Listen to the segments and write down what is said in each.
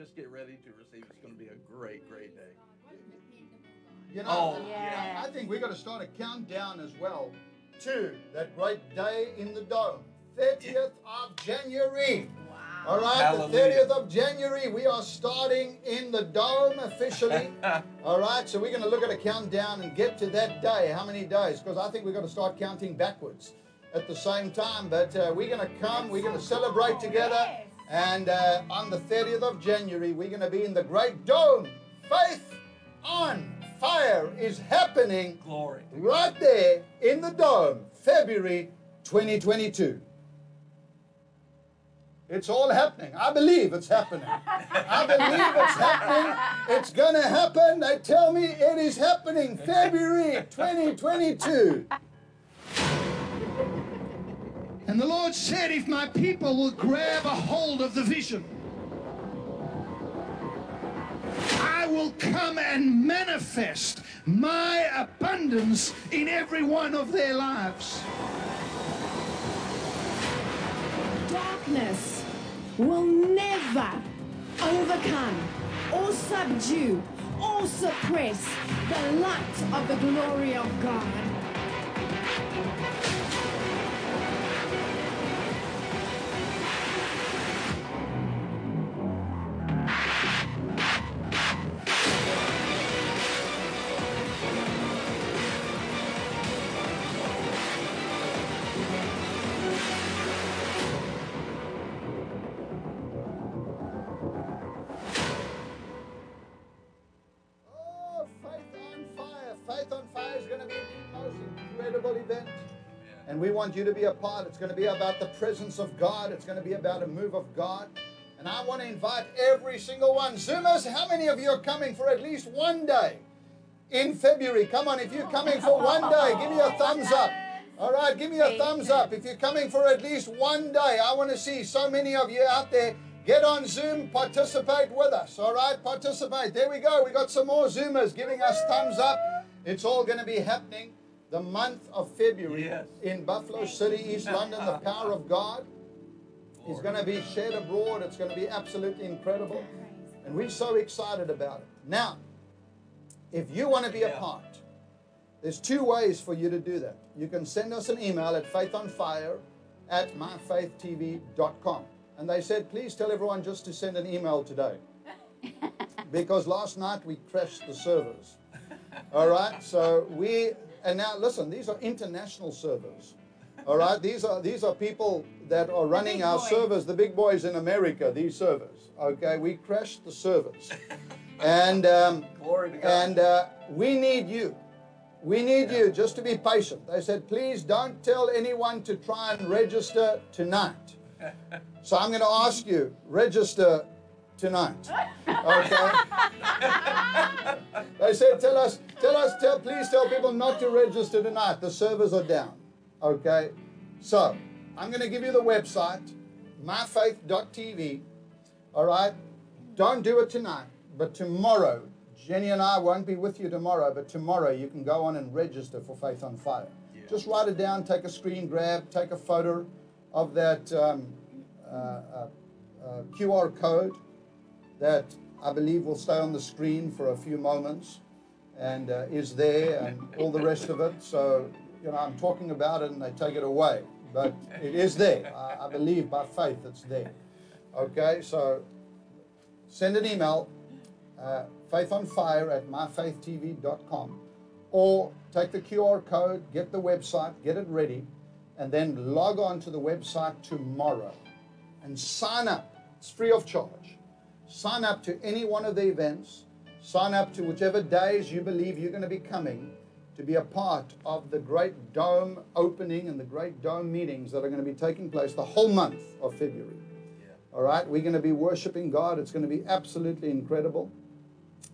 just get ready to receive. It's going to be a great, great day. You know, Oh, yeah. I think we've got to start a countdown as well to that great day in the dome, 30th of January. Wow. All right, Hallelujah. the 30th of January, we are starting in the dome officially. All right, so we're going to look at a countdown and get to that day. How many days? Because I think we've got to start counting backwards at the same time. But uh, we're going to come, we're going to celebrate together. And uh, on the 30th of January, we're going to be in the great dome. Faith on fire is happening Glory. right there in the dome, February 2022. It's all happening. I believe it's happening. I believe it's happening. It's going to happen. They tell me it is happening February 2022. And the Lord said, If my people will grab a hold of the vision, I will come and manifest my abundance in every one of their lives. Darkness will never overcome or subdue or suppress the light of the glory of God. Want you to be a part. It's going to be about the presence of God. It's going to be about a move of God. And I want to invite every single one. Zoomers, how many of you are coming for at least one day in February? Come on, if you're coming for one day, give me a thumbs up. All right, give me a thumbs up. If you're coming for at least one day, I want to see so many of you out there. Get on Zoom, participate with us. All right, participate. There we go. We got some more Zoomers giving us thumbs up. It's all going to be happening the month of February Yes. in Buffalo City, East London. The power of God is going to be shared abroad. It's going to be absolutely incredible. And we're so excited about it. Now, if you want to be a part, there's two ways for you to do that. You can send us an email at faithonfire at myfaithtv.com. And they said, please tell everyone just to send an email today. because last night we crashed the servers. All right, so we, and now listen, these are international servers. All right, these are these are people that are running our boys. servers, the big boys in America. These servers. Okay, we crashed the servers, and um, Glory to God. and uh, we need you. We need you just to be patient. They said, please don't tell anyone to try and register tonight. So I'm going to ask you, register tonight. Okay? they said, tell us, tell us, tell, please tell people not to register tonight. The servers are down. Okay? So I'm going to give you the website, myfaith.tv. All right? Don't do it tonight, but tomorrow, Jenny and I won't be with you tomorrow, but tomorrow you can go on and register for Faith on Fire. Yeah. Just write it down, take a screen grab, take a photo of that um, uh, uh, uh, QR code that I believe will stay on the screen for a few moments and uh, is there and all the rest of it. So, you know, I'm talking about it and they take it away, but it is there. I, I believe by faith it's there. Okay, so send an email, uh, faithonfire at myfaithtv.com, or take the QR code, get the website, get it ready, and then log on to the website tomorrow and sign up. It's free of charge. Sign up to any one of the events, sign up to whichever days you believe you're going to be coming to be a part of the Great Dome opening and the Great Dome meetings that are going to be taking place the whole month of February. All right, we're going to be worshiping God. It's going to be absolutely incredible.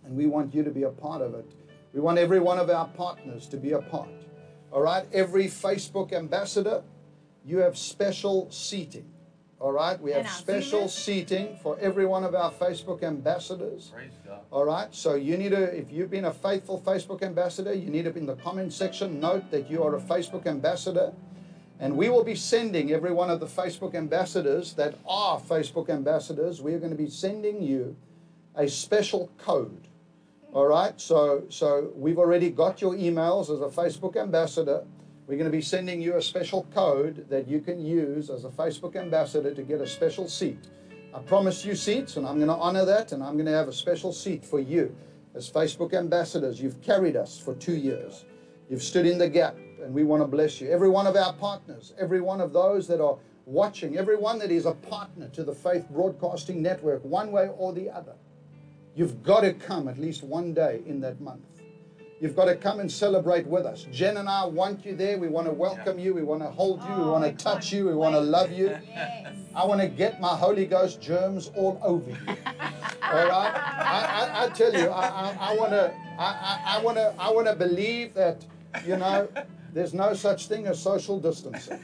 And we want you to be a part of it. We want every one of our partners to be a part. All right, every Facebook ambassador, you have special seating. All right, we have special seating for every one of our Facebook ambassadors. Praise God. All right, so you need to, if you've been a faithful Facebook ambassador, you need to, in the comment section, note that you are a Facebook ambassador. And we will be sending every one of the Facebook ambassadors that are Facebook ambassadors, we are going to be sending you a special code. All right, so so we've already got your emails as a Facebook ambassador. We're going to be sending you a special code that you can use as a Facebook ambassador to get a special seat. I promise you seats, and I'm going to honor that, and I'm going to have a special seat for you as Facebook ambassadors. You've carried us for two years. You've stood in the gap, and we want to bless you. Every one of our partners, every one of those that are watching, everyone that is a partner to the Faith Broadcasting Network, one way or the other, you've got to come at least one day in that month. You've got to come and celebrate with us. Jen and I want you there. We want to welcome you. We want to hold you. We want to touch you. We want to love you. I want to get my Holy Ghost germs all over you. All right? I, I, I tell you, I, I, I want to, I, I, I want to, I want to believe that, you know, there's no such thing as social distancing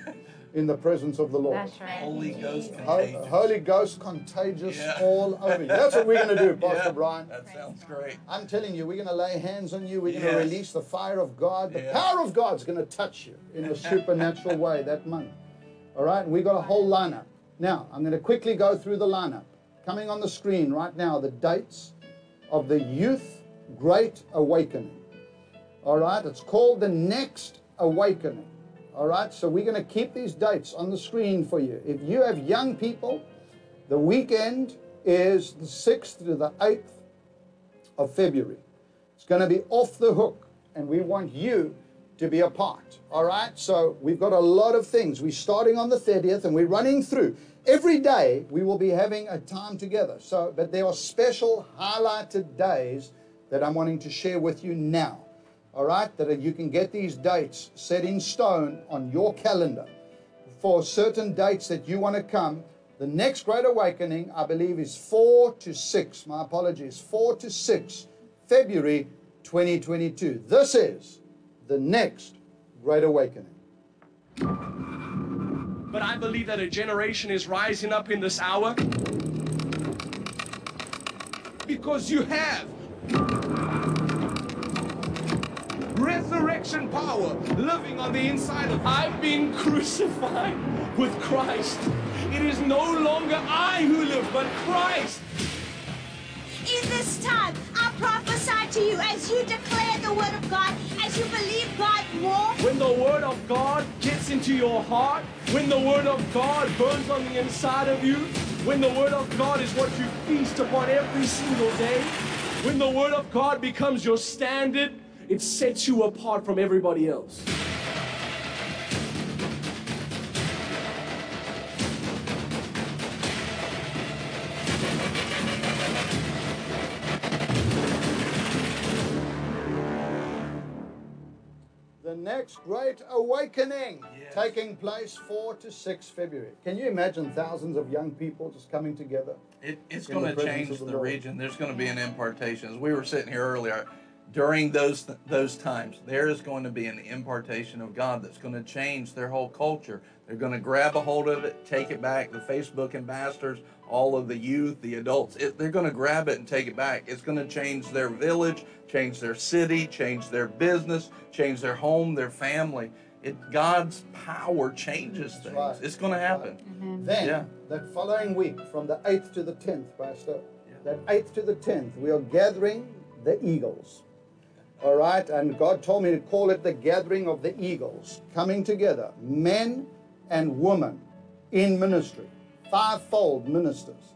in the presence of the Lord. That's right. Holy Ghost Ho- contagious. Holy Ghost contagious Yeah. all over you. That's what we're going to do, Pastor Yeah, Brian. That sounds great. I'm telling you, we're going to lay hands on you. We're going to release the fire of God. The Yeah. power of God's going to touch you in a supernatural way that month. All right? And we got a whole lineup. Now, I'm going to quickly go through the lineup. Coming on the screen right now, the dates of the Youth Great Awakening. All right? It's called the Next Awakening. All right? So we're going to keep these dates on the screen for you. If you have young people, the weekend is the 6th to the 8th of February. It's going to be off the hook, and we want you to be a part. All right? So we've got a lot of things. We're starting on the 30th, and we're running through. Every day we will be having a time together. So, but there are special highlighted days that I'm wanting to share with you now. All right? That you can get these dates set in stone on your calendar for certain dates that you want to come. The next Great Awakening, I believe, is 4 to 6. My apologies, 4 to 6 February 2022. This is the next Great Awakening. But I believe that a generation is rising up in this hour because you have resurrection power living on the inside of I've been crucified with Christ. It is no longer I who live, but Christ. In this time, I prophesy to you as you declare the word of God, as you believe God more. When the word of God gets into your heart, when the word of God burns on the inside of you, when the word of God is what you feast upon every single day, when the word of God becomes your standard, it sets you apart from everybody else. The next Great Awakening Yes. taking place 4 to 6 February. Can you imagine thousands of young people just coming together? It, it's going to change the, the region. There's going to be an impartation. As we were sitting here earlier, during those those times, there is going to be an impartation of God that's going to change their whole culture. They're going to grab a hold of it, take it back. The Facebook ambassadors, all of the youth, the adults, it, they're going to grab it and take it back. It's going to change their village, change their city, change their business, change their home, their family. It God's power changes things. right. It's going to happen. Then, Yeah. that following week, from the 8th to the 10th, Pastor, that 8th to the 10th, we are gathering the eagles. All right, and God told me to call it the gathering of the eagles, coming together, men and women in ministry, fivefold ministers.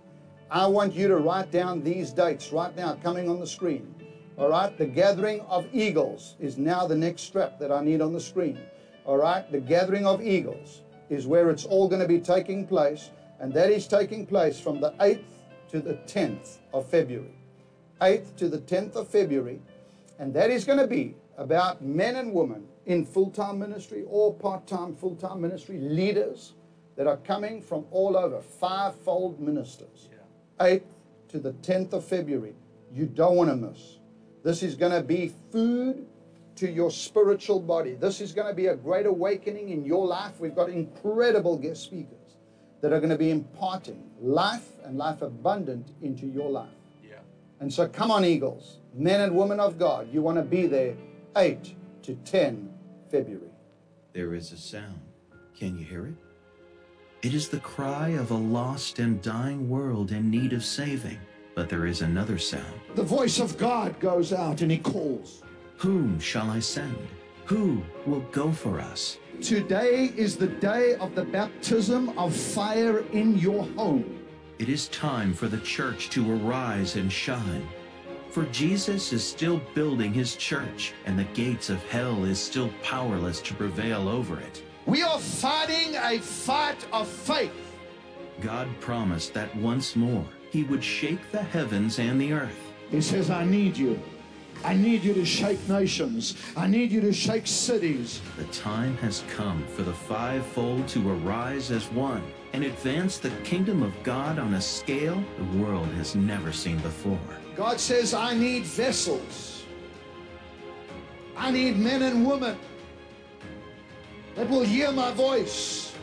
I want you to write down these dates right now, coming on the screen. All right, the gathering of eagles is now the next strap that I need on the screen. All right, the gathering of eagles is where it's all going to be taking place, and that is taking place from the 8th to the 10th of February. 8th to the 10th of February, and that is going to be about men and women in full time ministry or part time, full time ministry, leaders that are coming from all over, fivefold ministers. 8th to the 10th of February. You don't want to miss. This is going to be food to your spiritual body. This is going to be a great awakening in your life. We've got incredible guest speakers that are going to be imparting life and life abundant into your life. And so come on, Eagles, men and women of God. You want to be there 8 to 10 February. There is a sound. Can you hear it? It is the cry of a lost and dying world in need of saving. But there is another sound. The voice of God goes out and he calls. Whom shall I send? Who will go for us? Today is the day of the baptism of fire in your home. It is time for the church to arise and shine. For Jesus is still building his church, and the gates of hell is still powerless to prevail over it. We are fighting a fight of faith. God promised that once more he would shake the heavens and the earth. He says, I need you. I need you to shake nations. I need you to shake cities. The time has come for the fivefold to arise as one and advance the kingdom of God on a scale the world has never seen before. God says, I need vessels. I need men and women that will hear my voice.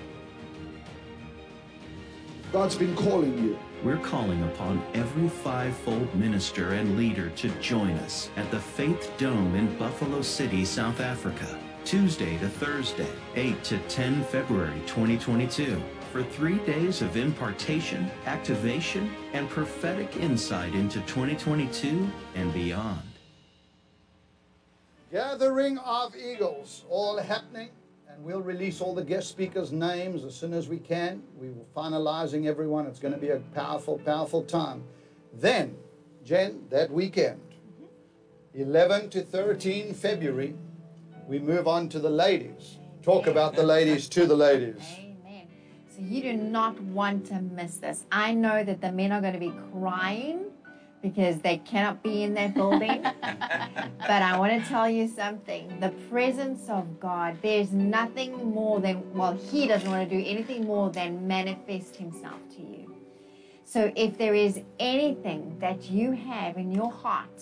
God's been calling you. We're calling upon every fivefold minister and leader to join us at the Faith Dome in Buffalo City, South Africa, Tuesday to Thursday, 8 to 10 February 2022, for three days of impartation, activation, and prophetic insight into 2022 and beyond. Gathering of Eagles, all happening, and we'll release all the guest speakers' names as soon as we can. We will finalizing everyone. It's going to be a powerful, powerful time. Then, Jen, that weekend, 11 to 13 February, we move on to the ladies. Talk about the ladies to the ladies. So you do not want to miss this. I know that the men are going to be crying because they cannot be in that building. but I want to tell you something. The presence of God, there's nothing more than, well, He doesn't want to do anything more than manifest Himself to you. So if there is anything that you have in your heart,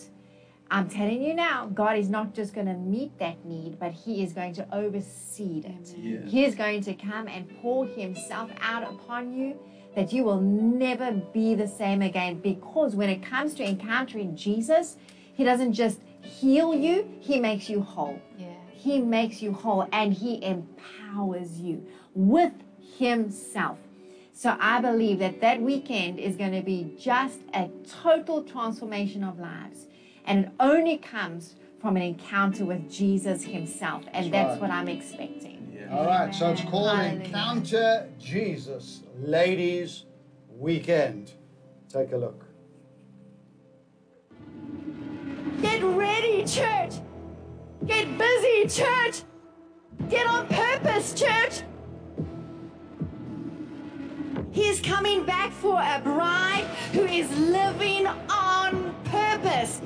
I'm telling you now, God is not just going to meet that need, but He is going to oversee it. Yes. He is going to come and pour Himself out upon you that you will never be the same again. Because when it comes to encountering Jesus, He doesn't just heal you, He makes you whole. Yeah. He makes you whole and He empowers you with Himself. So I believe that that weekend is going to be just a total transformation of lives. And it only comes from an encounter with Jesus Himself. And That's that's right. what I'm expecting. Yeah. All right, so it's called Hallelujah. Encounter Jesus Ladies Weekend. Take a look. Get ready, church. Get busy, church. Get on purpose, church. He's coming back for a bride who is living on purpose.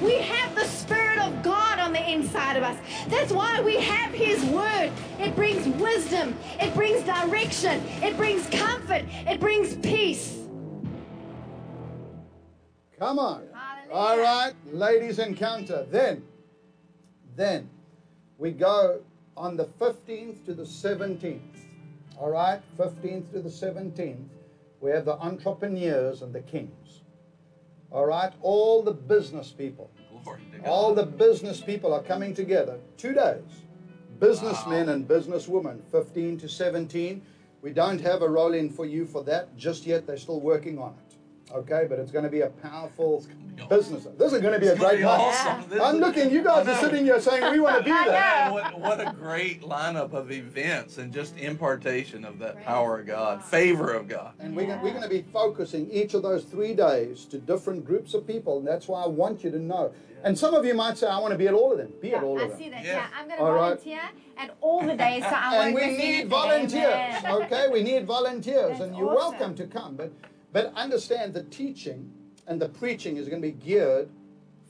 We have the Spirit of God on the inside of us. That's why we have His Word. It brings wisdom, it brings direction, it brings comfort, it brings peace. Come on. Hallelujah. All right, ladies encounter. Then, then we go on the 15th to the 17th. All right, 15th to the 17th. We have the entrepreneurs and the kings. All right, all the business people. All the business people are coming together. Two days. Businessmen and businesswomen, 15 to 17. We don't have a roll in for you for that just yet. They're still working on it. Okay, but it's going to be a powerful be business. This is going to be a It's gonna great be awesome. This I'm looking, you guys are sitting here saying we want to be there. What, what a great lineup of events and just impartation of that power of God, favor of God. And we're, gonna- we're going to be focusing each of those three days to different groups of people. And that's why I want you to know. And some of you might say, I want to be at all of them. Be at all I of them. I see that. Yeah. Yeah, I'm going to All right. volunteer at all the days, so I and won't we miss need volunteers. Okay, we need volunteers, That's and you're awesome. welcome to come. But but understand the teaching and the preaching is going to be geared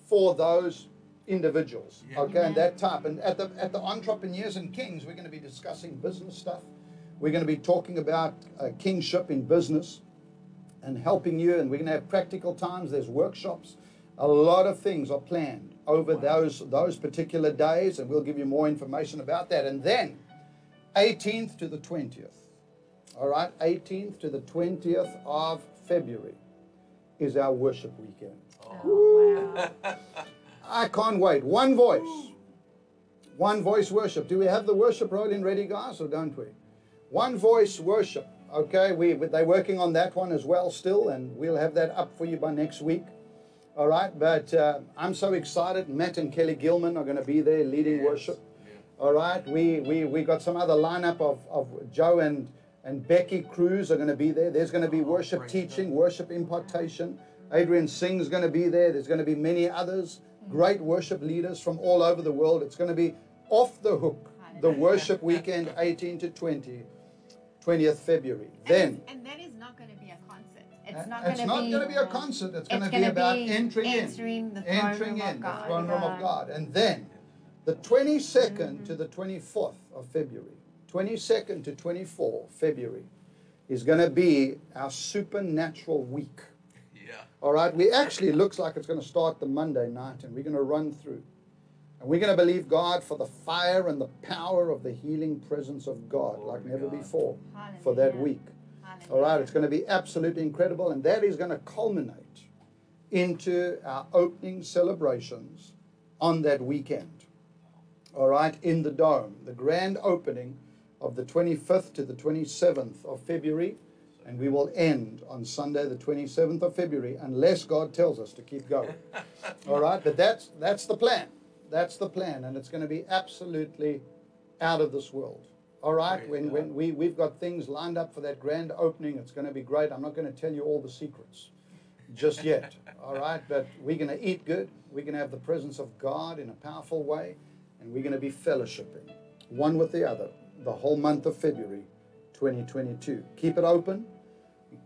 for those individuals. Yeah. Okay, and that type. And at the at the entrepreneurs and kings, we're going to be discussing business stuff. We're going to be talking about uh, kingship in business and helping you. And we're going to have practical times. There's workshops. A lot of things are planned over those those particular days, and we'll give you more information about that. And then, 18th to the 20th. All right, 18th to the 20th of February is our worship weekend. I can't wait. One voice. One voice worship. Do we have the worship rolling ready, guys, or don't we? One voice worship. Okay, we they're working on that one as well still, and we'll have that up for you by next week. All right, but uh, I'm so excited. Matt and Kelly Gilman are going to be there leading worship. All right, we we we got some other lineup of of Joe and and Becky Cruz are going to be there. There's going to be oh, worship teaching, worship impartation. Adrian Singh's going to be there. There's going to be many others, mm. great worship leaders from all over the world. It's going to be off the hook. The worship weekend, 18 to 20, 20th February. Then. and that is not going to be a concert. It's not going to be. be a concert. It's going to be about be entering, entering in, entering in the throne room of God, and then the 22nd to the 24th of February, 22nd to 24 February, is going to be our supernatural week. Yeah. All right, we actually looks like it's going to start the Monday night, and we're going to run through, and we're going to believe God for the fire and the power of the healing presence of God like never before for that Hallelujah. week. All right, it's going to be absolutely incredible, and that is going to culminate into our opening celebrations on that weekend. All right, in the dome, the grand opening of the 25th to the 27th of February, and we will end on Sunday, the 27th of February, unless God tells us to keep going. All right, but that's that's the plan. That's the plan, and it's going to be absolutely out of this world. All right, Praise when, God. when we, we've got things lined up for that grand opening, it's going to be great. I'm not going to tell you all the secrets just yet. All right, but we're going to eat good. We're going to have the presence of God in a powerful way, and we're going to be fellowshipping one with the other the whole month of February 2022. Keep it open.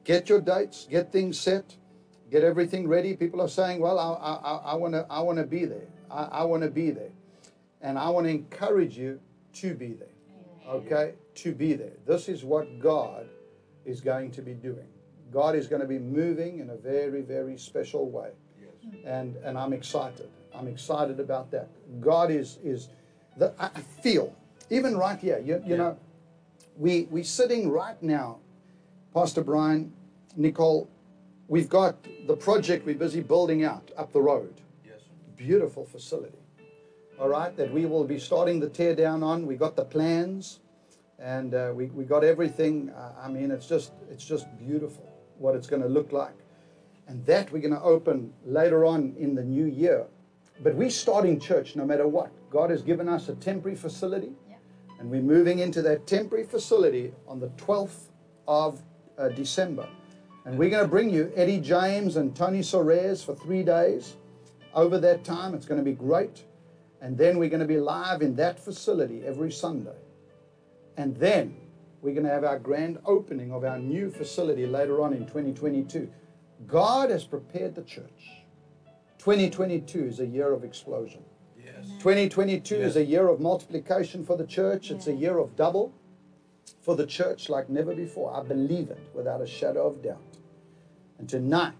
Get your dates. Get things set. Get everything ready. People are saying, "Well, I want to, I want to be there. I, I want to be there," and I want to encourage you to be there. Okay, to be there. This is what God is going to be doing. God is going to be moving in a very, very special way, and and I'm excited. I'm excited about that. God is is the I I feel even right here. You you know, we we're sitting right now, Pastor Brian, Nicole. We've got the project we're busy building out up the road. Yes. Beautiful facility. All right, that we will be starting the tear down on. We got the plans, and uh, we we got everything. Uh, I mean, it's just it's just beautiful what it's going to look like, and that we're going to open later on in the new year. But we're starting church no matter what. God has given us a temporary facility, and we're moving into that temporary facility on the 12th of uh, December. And we're going to bring you Eddie James and Tony Soares for three days. Over that time, it's going to be great. And then we're going to be live in that facility every Sunday. And then we're going to have our grand opening of our new facility later on in 2022. God has prepared the church. 2022 is a year of explosion. Yes. 2022 is a year of multiplication for the church. It's a year of double for the church like never before. I believe it without a shadow of doubt. And tonight,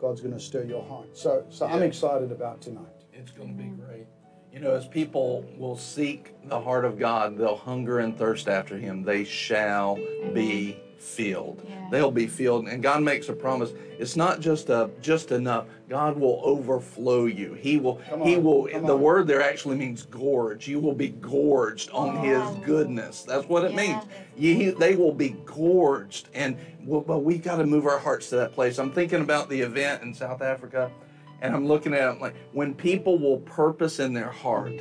God's going to stir your heart. So, so I'm excited about tonight. It's going to be great. You know, as people will seek the heart of God, they'll hunger and thirst after Him. They shall be filled. Yeah. They'll be filled, and God makes a promise. It's not just a just enough. God will overflow you. He will. Come He will. The on. word there actually means gorge. You will be gorged on His goodness. That's what it Yeah, means. You, they will be gorged, and well, but we got to move our hearts to that place. I'm thinking about the event in South Africa, and I'm looking at it like when people will purpose in their heart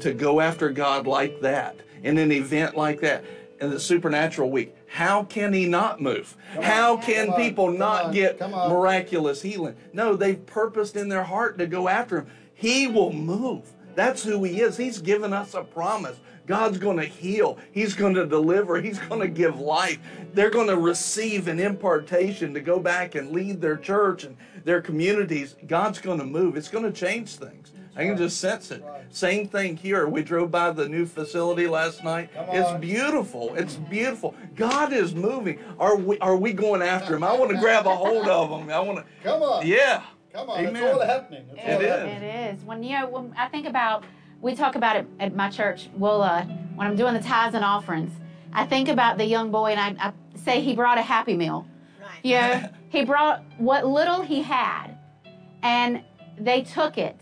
to go after God like that in an event like that in the supernatural week. How can He not move? How can Come on, people not on, get miraculous healing? No, they've purposed in their heart to go after Him. He will move. That's who He is. He's given us a promise. God's going to heal. He's going to deliver. He's going to give life. They're going to receive an impartation to go back and lead their church and their communities. God's going to move. It's going to change things. I can just sense it. Same thing here. We drove by the new facility last night. It's beautiful. It's beautiful. God is moving. Are we are we going after him? I want to grab a hold of him. I want to Come on. Yeah. Come on. Amen. It's all happening. It's all It is. happening. It is. When you know, when I think about, we talk about it at my church. Well, uh, when I'm doing the tithes and offerings, I think about the young boy, and I, I say he brought a Happy Meal. Right. You know, he brought what little he had, and they took it,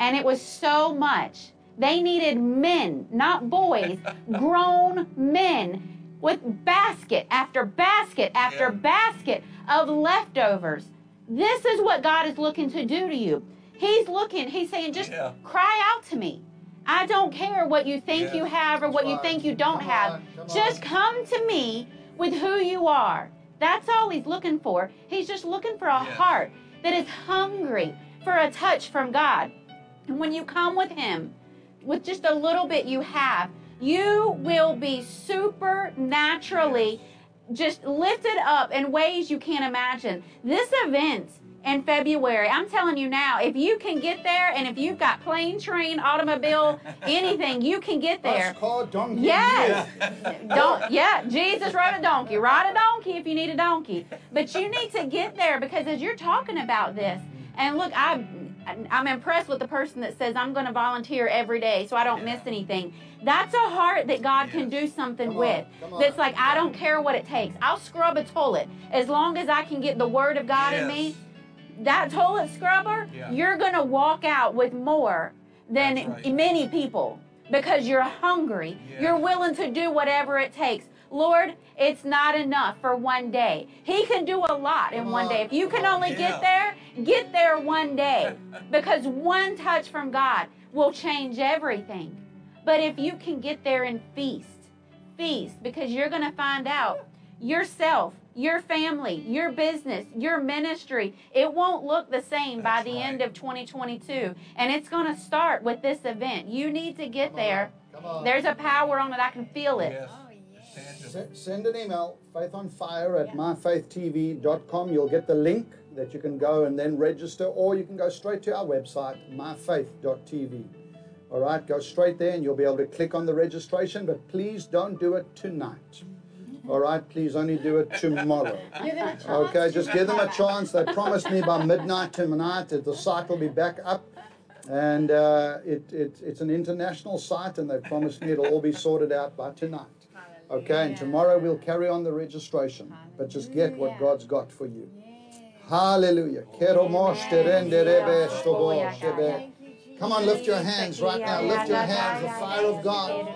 and it was so much. They needed men, not boys, grown men. with basket after basket after Yeah. basket of leftovers. This is what God is looking to do to you. He's looking, he's saying, just Yeah. cry out to me. I don't care what you think Yeah. you have or what you think you don't Come have. on, come just on. come to me with who you are. That's all he's looking for. He's just looking for a Yes. heart that is hungry for a touch from God. And when you come with him, with just a little bit you have, you will be supernaturally just lifted up in ways you can't imagine. This event in February, I'm telling you now, if you can get there and if you've got plane, train, automobile, anything, you can get there. Bus, car, donkey. Yes. Don't yeah, Jesus rode a donkey. Ride a donkey if you need a donkey. But you need to get there because as you're talking about this, and look, I I'm impressed with the person that says I'm going to volunteer every day so I don't miss anything. That's a heart that God can do something Come with. That's like I don't care what it takes. I'll scrub a toilet as long as I can get the word of God in me. That toilet scrubber, Yeah. you're going to walk out with more than right. many people because you're hungry. Yeah. You're willing to do whatever it takes. Lord, it's not enough for one day. He can do a lot in one day. If you can on. only get there, get there one day because one touch from God will change everything. But if you can get there and feast, feast because you're going to find out yourself, your family, your business, your ministry, it won't look the same by the right. end of 2022. And it's going to start with this event. You need to get Come there. on, on. There's a power on it. I can feel it. Yes. S- Send an email, faithonfire at myfaithtv.com. You'll get the link that you can go and then register, or you can go straight to our website, myfaith.tv. All right, go straight there and you'll be able to click on the registration, but please don't do it tonight. All right, please only do it tomorrow. Give them a chance Okay, just give them a chance. They promised me by midnight tonight that the site will be back up. And uh, it, it, it's an international site, and they promised me it'll all be sorted out by tonight. Okay, and tomorrow we'll carry on the registration. But just get what God's got for you. Hallelujah. Come on, lift your hands right now. Lift your hands. The fire of God.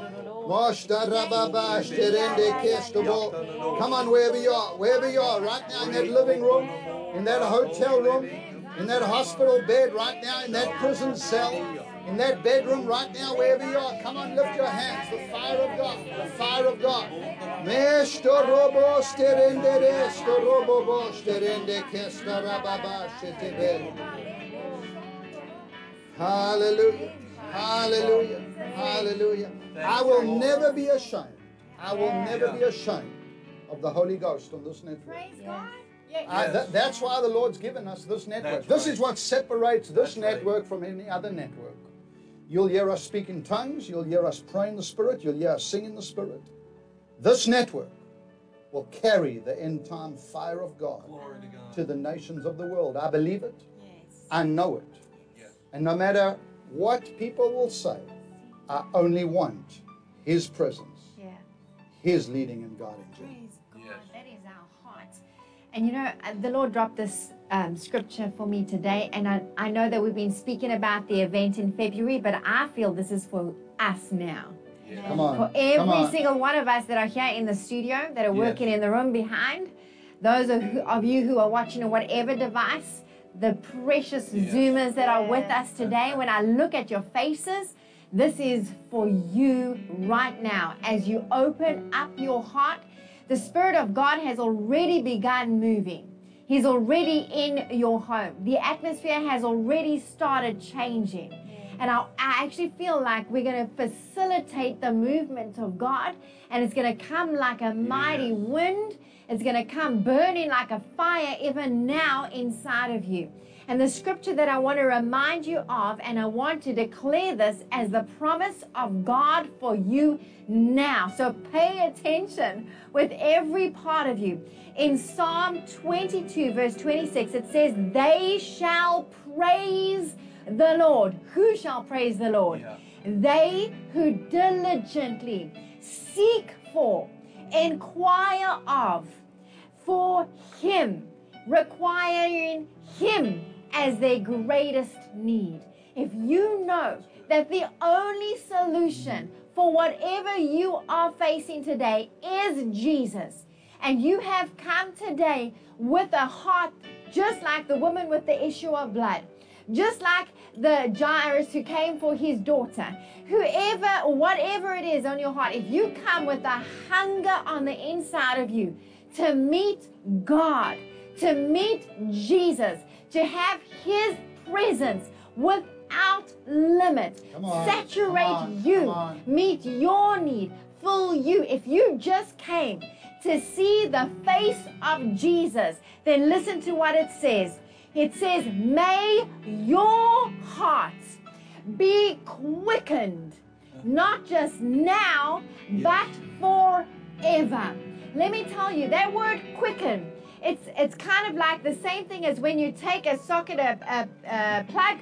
Come on, wherever you are, wherever you are, right now in that living room, in that hotel room, in that hospital bed, right now in that prison cell, in that bedroom, right now, wherever you are. Come on, lift your hands. The fire of God, the fire of God. Hallelujah. Hallelujah. Hallelujah. I will never be ashamed. I will never be ashamed of the Holy Ghost on this network. Praise God. I, that, that's why the Lord's given us this network. That's This right. is what separates this That's right. network from any other network. You'll hear us speak in tongues. You'll hear us pray in the Spirit. You'll hear us sing in the Spirit. This network will carry the end time fire of God to God. to the nations of the world. I believe it. Yes. I know it. Yes. And no matter what people will say, I only want His presence, Yeah. His leading and guiding. Praise God. Yes. That is our heart. And you know, uh, the Lord dropped this um, scripture for me today, and I, I know that we've been speaking about the event in February, but I feel this is for us now. Come on. For come every on. single one of us that are here in the studio, that are Yes. working in the room behind, those of, who- of you who are watching on whatever device, the precious Yes. Zoomers that are with us today, when I look at your faces, this is for you right now. As you open up your heart, the Spirit of God has already begun moving. He's already in your home. The atmosphere has already started changing. And I, I actually feel like we're going to facilitate the movement of God, and it's going to come like a mighty wind. It's going to come burning like a fire even now inside of you. And the scripture that I want to remind you of, and I want to declare this as the promise of God for you now. So pay attention with every part of you. In Psalm 22, verse 26, it says, They shall praise the Lord. Who shall praise the Lord? Yeah. They who diligently seek for, inquire of, for Him, requiring Him as their greatest need. If you know that the only solution for whatever you are facing today is Jesus. And you have come today with a heart just like the woman with the issue of blood, just like the Jairus who came for his daughter. Whoever, whatever it is on your heart, if you come with a hunger on the inside of you to meet God, to meet Jesus, to have his presence without limit, on, saturate on, you, meet your need, fill you. If you just came to see the face of Jesus, then listen to what it says. It says, May your hearts be quickened, not just now, but forever. Let me tell you, that word quicken, it's, it's kind of like the same thing as when you take a socket, a, a, a plug,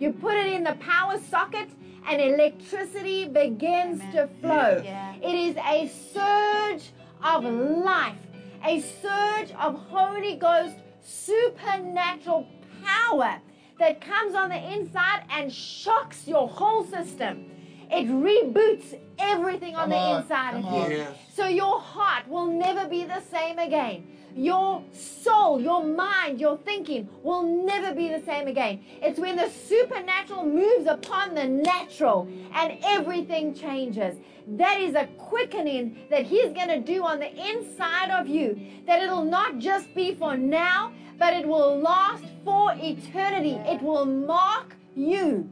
you put it in the power socket, and electricity begins to flow. Yeah. It is a surge of life, a surge of Holy Ghost supernatural power that comes on the inside and shocks your whole system. It reboots everything on Come the inside of you. on. Yes. So your heart will never be the same again. Your soul, your mind, your thinking will never be the same again. It's when the supernatural moves upon the natural and everything changes. That is a quickening that He's going to do on the inside of you. That it'll not just be for now, but it will last for eternity. It will mark you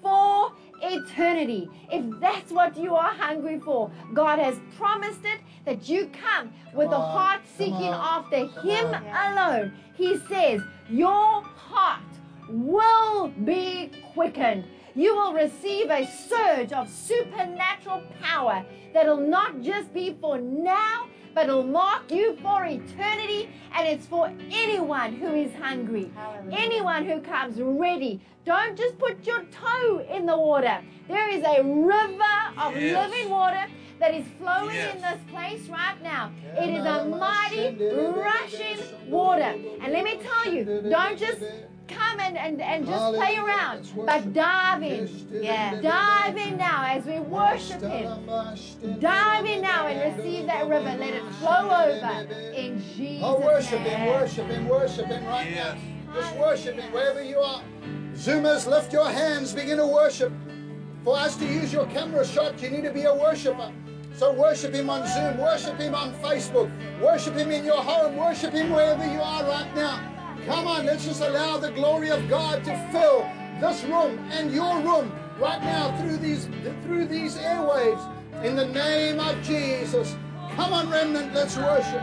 for eternity. If that's what you are hungry for, God has promised it that you come with a heart seeking after Him on. alone. He says, Your heart will be quickened. You will receive a surge of supernatural power that'll not just be for now, but it'll mark you for eternity. And it's for anyone who is hungry, Hallelujah. anyone who comes ready. Don't just put your toe in the water. There is a river of Yes. living water that is flowing Yes. in this place right now. It is a mighty rushing water. And let me tell you, don't just come and, and, and just play around, but dive in. Yeah. Dive in now as we worship Him. Dive in now and receive that river. Let it flow over in Jesus' name. Oh, worship Him, worship Him, worship Him right now. Just worship Him wherever you are. Zoomers, lift your hands, begin to worship. For us to use your camera shot, you need to be a worshiper. So worship Him on Zoom, worship Him on Facebook, worship Him in your home, worship Him wherever you are right now. Come on, let's just allow the glory of God to fill this room and your room right now through these through these airwaves. In the name of Jesus. Come on, remnant, let's worship.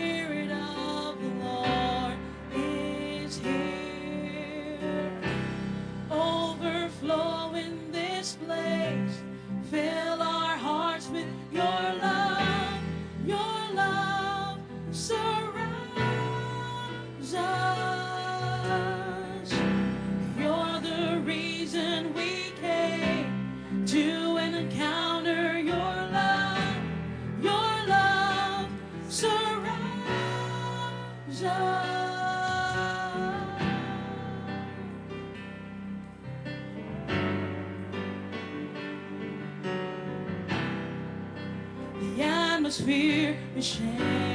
was fear and shame.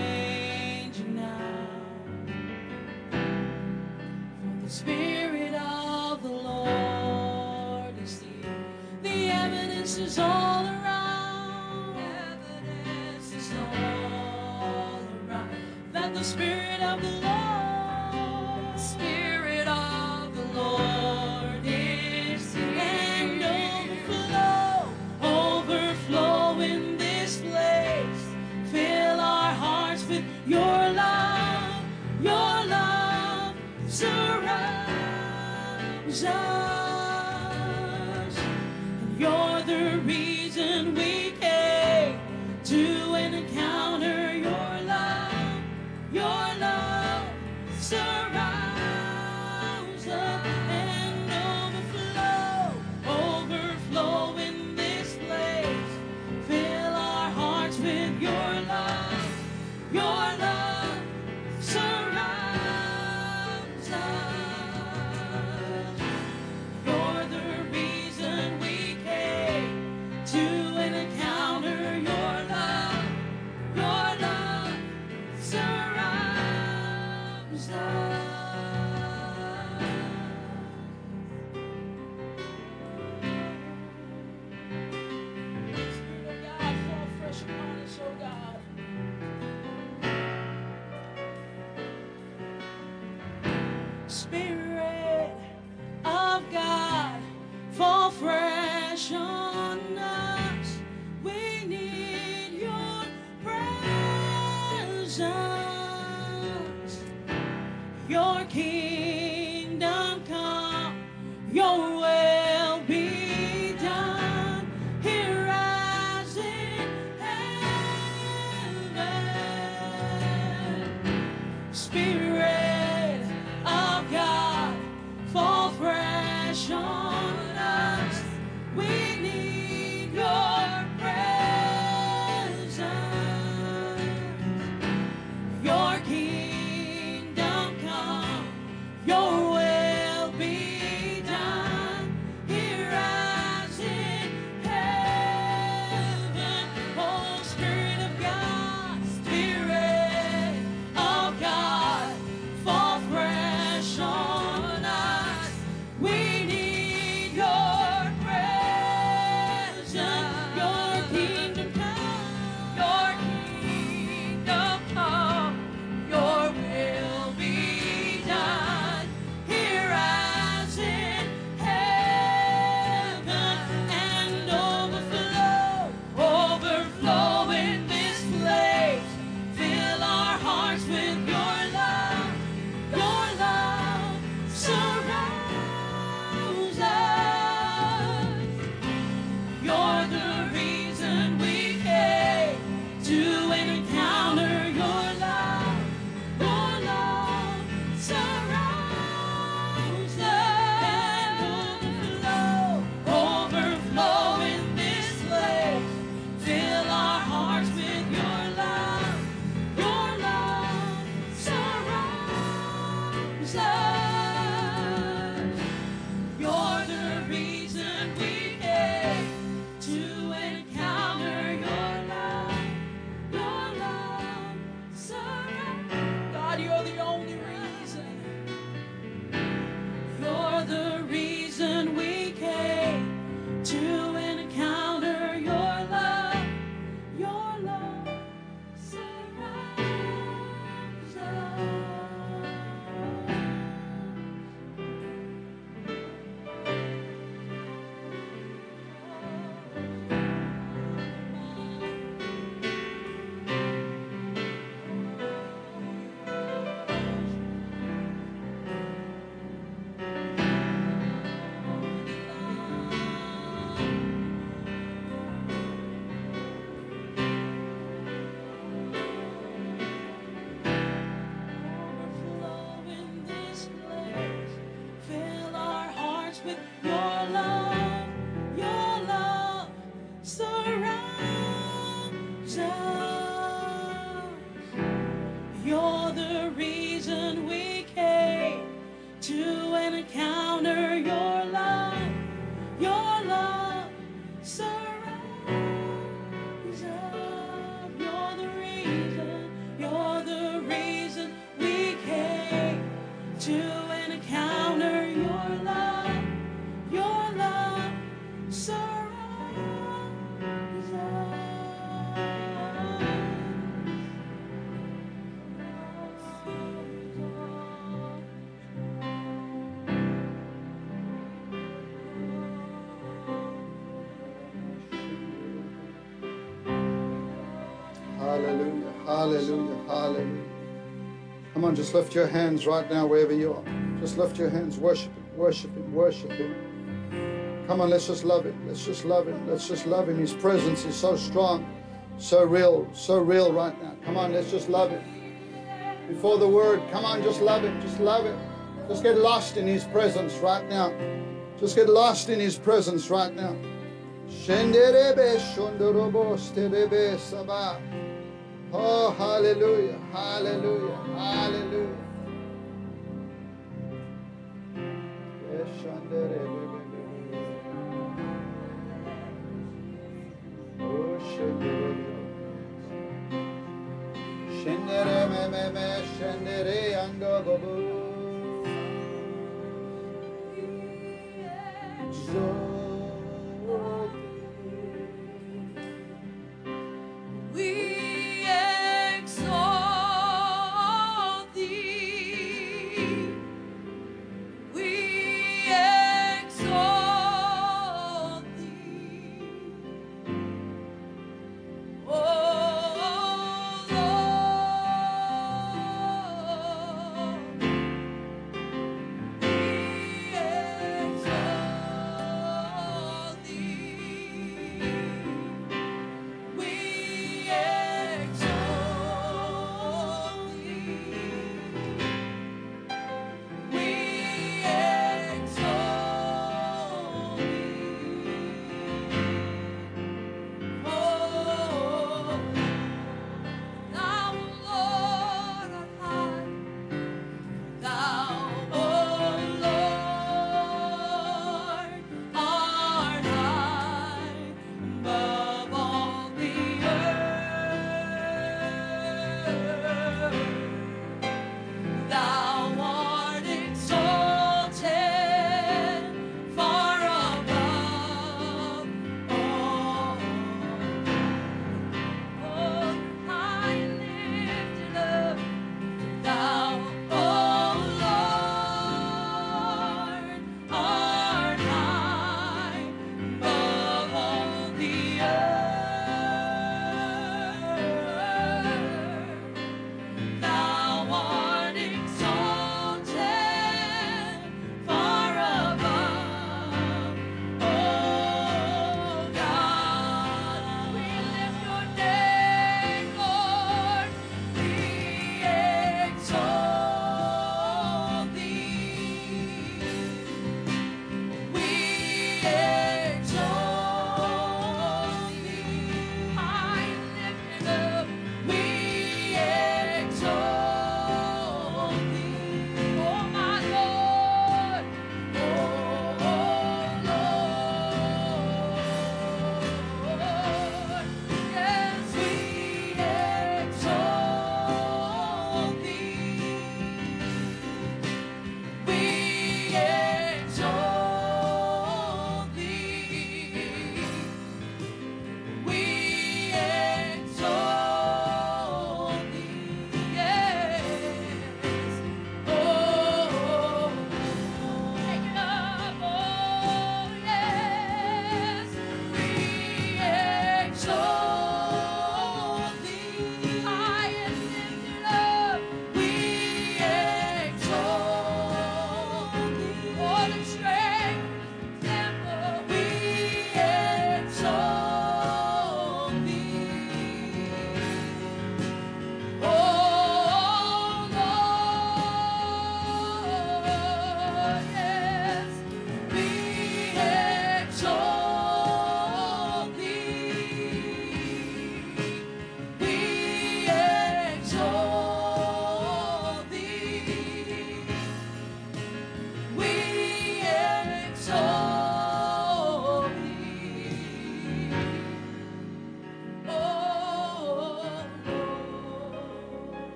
Spirit. Hallelujah, hallelujah, hallelujah. Come on, just lift your hands right now wherever you are. Just lift your hands, worship Him, worship Him, worship Him. Come on, let's just love Him. Let's just love Him. Let's just love Him. His presence is so strong, so real, so real right now. Come on, let's just love Him. Before the word, come on, just love Him. Just love Him. Just get lost in His presence right now. Just get lost in His presence right now. Shenderebe shondorobo sterebe sabah. Oh, hallelujah, hallelujah, hallelujah. Yes,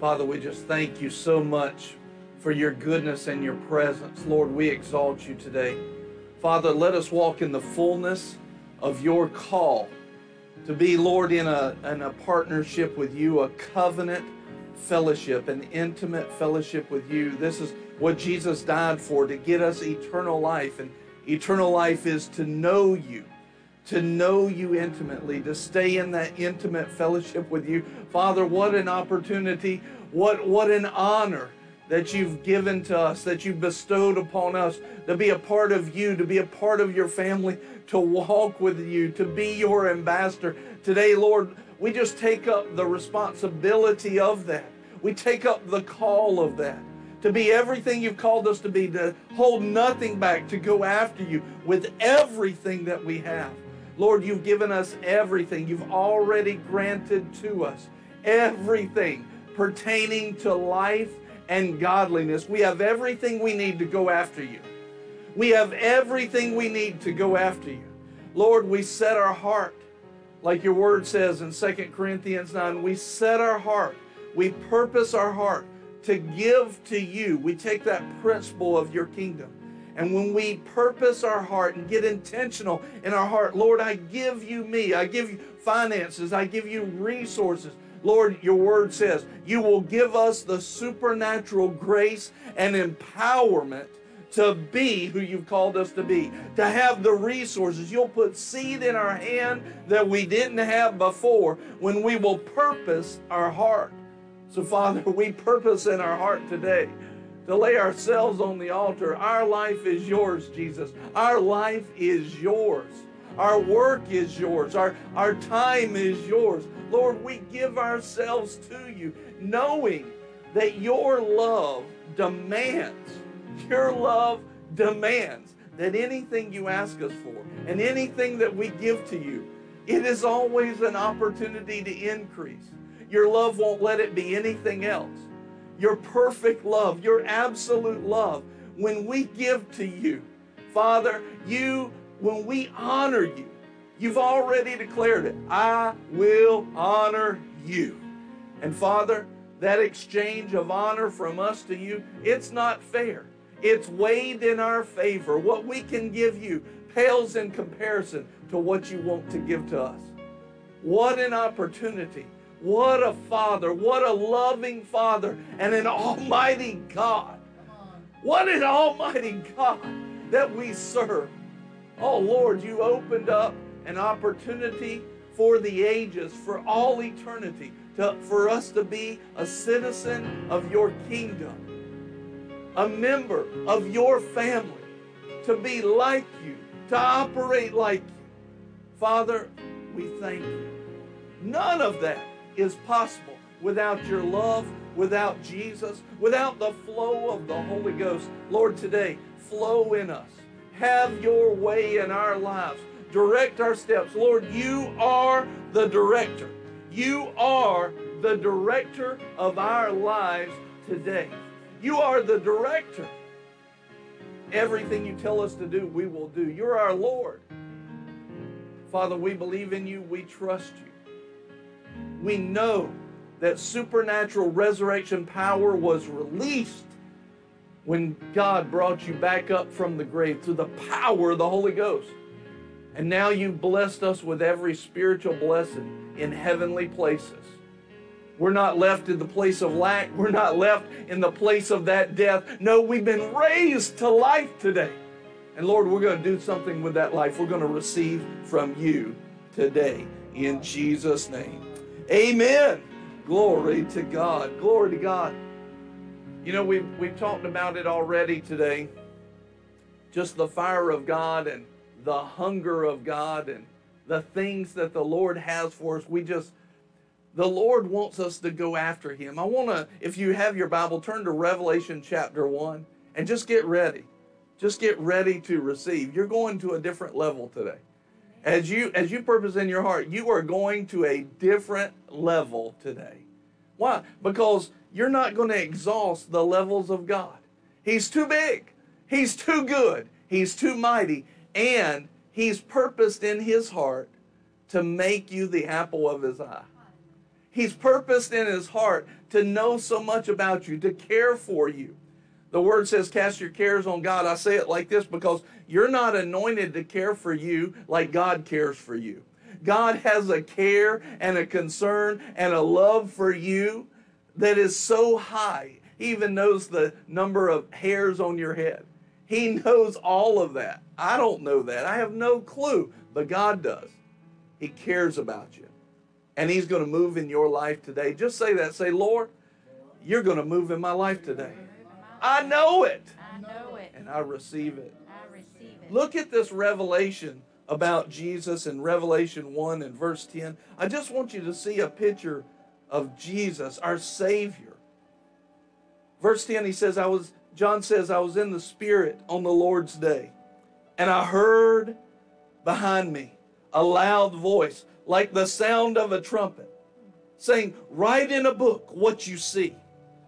Father, we just thank you so much for your goodness and your presence. Lord, we exalt you today. Father, let us walk in the fullness of your call to be, Lord, in a, in a partnership with you, a covenant fellowship, an intimate fellowship with you. This is what Jesus died for, to get us eternal life. And eternal life is to know you, to know you intimately, to stay in that intimate fellowship with you. Father, what an opportunity, what, what an honor that you've given to us, that you've bestowed upon us, to be a part of you, to be a part of your family, to walk with you, to be your ambassador. Today, Lord, we just take up the responsibility of that. We take up the call of that. To be everything you've called us to be, to hold nothing back, to go after you with everything that we have. Lord, you've given us everything. You've already granted to us everything pertaining to life and godliness. We have everything we need to go after you. We have everything we need to go after you. Lord, we set our heart, like your word says in 2 Corinthians 9, we set our heart, we purpose our heart to give to you. We take that principle of your kingdom. And when we purpose our heart and get intentional in our heart, Lord, I give you me. I give you finances. I give you resources. Lord, your word says you will give us the supernatural grace and empowerment to be who you've called us to be, to have the resources. You'll put seed in our hand that we didn't have before when we will purpose our heart. So, Father, we purpose in our heart today to lay ourselves on the altar. Our life is yours, Jesus. Our life is yours. Our work is yours. Our, our time is yours. Lord, we give ourselves to you, knowing that your love demands, your love demands that anything you ask us for and anything that we give to you, it is always an opportunity to increase. Your love won't let it be anything else. Your perfect love, your absolute love, when we give to you, Father, you, when we honor you, You've already declared it. I will honor you. And Father, that exchange of honor from us to you, it's not fair. It's weighed in our favor. What we can give you pales in comparison to what you want to give to us. What an opportunity. What a Father. What a loving Father and an almighty God. What an almighty God that we serve. Oh Lord, you opened up an opportunity for the ages, for all eternity, to, for us to be a citizen of your kingdom, a member of your family, to be like you, to operate like you. Father, we thank you. None of that is possible without your love, without Jesus, without the flow of the Holy Ghost. Lord, today, flow in us. Have your way in our lives direct our steps. Lord, you are the director. You are the director of our lives today. You are the director. Everything you tell us to do, we will do. You're our Lord. Father, we believe in you. We trust you. We know that supernatural resurrection power was released when God brought you back up from the grave through the power of the Holy Ghost. And now you've blessed us with every spiritual blessing in heavenly places. We're not left in the place of lack. We're not left in the place of that death. No, we've been raised to life today. And Lord, we're going to do something with that life. We're going to receive from you today in Jesus' name. Amen. Glory to God. Glory to God. You know, we've, we've talked about it already today. Just the fire of God and the hunger of God and the things that the Lord has for us. We just, the Lord wants us to go after Him. I want to, if you have your Bible, turn to Revelation chapter 1 and just get ready. Just get ready to receive. You're going to a different level today. As you as you purpose in your heart, you are going to a different level today. Why? Because you're not going to exhaust the levels of God. He's too big. He's too good. He's too mighty. And he's purposed in his heart to make you the apple of his eye. He's purposed in his heart to know so much about you, to care for you. The word says, Cast your cares on God. I say it like this because you're not anointed to care for you like God cares for you. God has a care and a concern and a love for you that is so high. He even knows the number of hairs on your head. He knows all of that. I don't know that. I have no clue, but God does. He cares about you. And He's going to move in your life today. Just say that. Say, Lord, you're going to move in my life today. I know it. I know it. And I receive it. Look at this revelation about Jesus in Revelation 1 and verse 10. I just want you to see a picture of Jesus, our Savior. Verse 10, he says, I was, John says, I was in the Spirit on the Lord's day, and I heard behind me a loud voice, like the sound of a trumpet, saying, Write in a book what you see.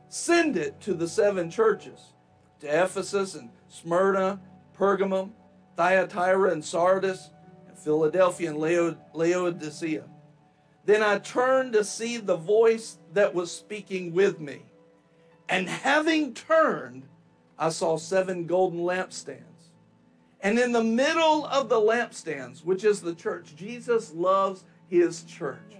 Send it to the seven churches, to Ephesus and Smyrna, Pergamum, Thyatira and Sardis, and Philadelphia and Laodicea. Then I turned to see the voice that was speaking with me. And having turned, I saw seven golden lampstands. And in the middle of the lampstands, which is the church, Jesus loves his church.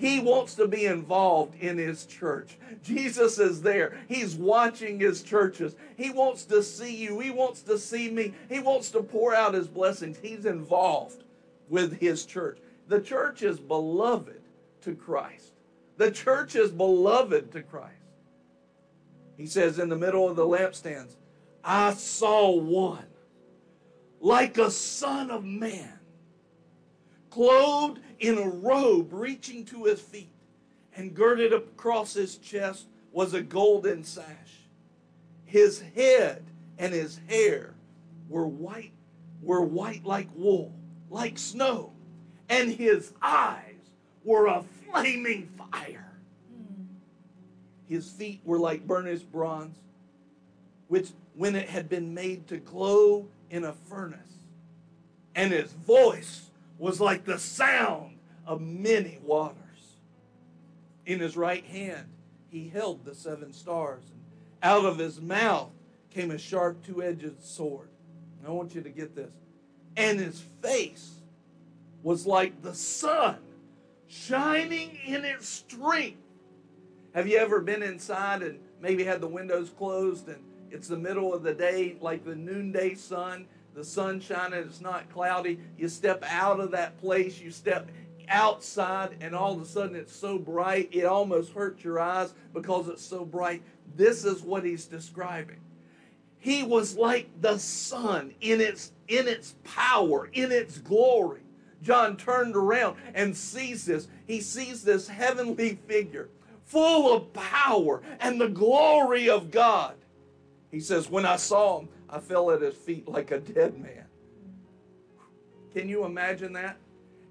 He wants to be involved in his church. Jesus is there. He's watching his churches. He wants to see you. He wants to see me. He wants to pour out his blessings. He's involved with his church. The church is beloved to Christ. The church is beloved to Christ. He says in the middle of the lampstands, I saw one like a son of man, clothed in a robe reaching to his feet, and girded across his chest was a golden sash. His head and his hair were white, were white like wool, like snow, and his eyes were a flaming fire. His feet were like burnished bronze, which when it had been made to glow in a furnace, and his voice was like the sound of many waters. In his right hand he held the seven stars, and out of his mouth came a sharp two edged sword. And I want you to get this. And his face was like the sun shining in its strength. Have you ever been inside and maybe had the windows closed and it's the middle of the day, like the noonday sun, the sun shining, it's not cloudy. You step out of that place, you step outside, and all of a sudden it's so bright, it almost hurts your eyes because it's so bright. This is what he's describing. He was like the sun in its in its power, in its glory. John turned around and sees this. He sees this heavenly figure full of power and the glory of God. He says, When I saw him, I fell at his feet like a dead man. Can you imagine that?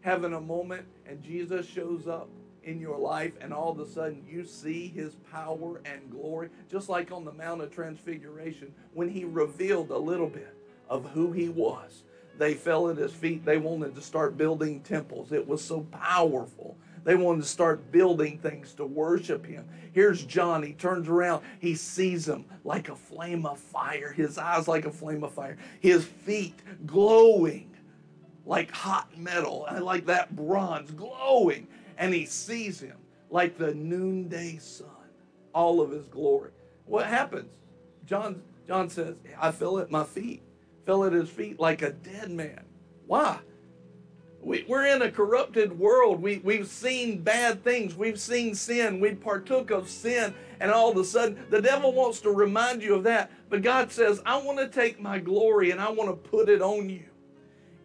Having a moment and Jesus shows up in your life, and all of a sudden you see his power and glory, just like on the Mount of Transfiguration when he revealed a little bit of who he was. They fell at his feet. They wanted to start building temples. It was so powerful. They wanted to start building things to worship him. Here's John. He turns around. He sees him like a flame of fire, his eyes like a flame of fire, his feet glowing like hot metal, uh, like that bronze glowing. And he sees him like the noonday sun, all of his glory. What happens? John, John says, I fell at my feet, fell at his feet like a dead man. Why? We, we're in a corrupted world. We, we've seen bad things. We've seen sin. We partook of sin. And all of a sudden, the devil wants to remind you of that. But God says, I want to take my glory and I want to put it on you.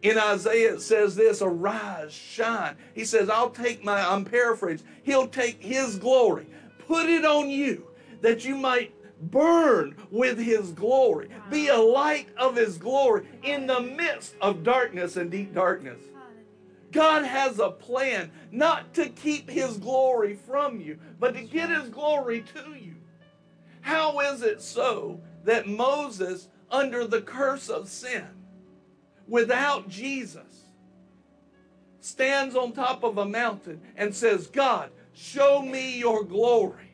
In Isaiah, it says this arise, shine. He says, I'll take my, I'm paraphrasing, he'll take his glory, put it on you, that you might burn with his glory, be a light of his glory in the midst of darkness and deep darkness. God has a plan not to keep his glory from you, but to get his glory to you. How is it so that Moses, under the curse of sin, without Jesus, stands on top of a mountain and says, God, Show me your glory.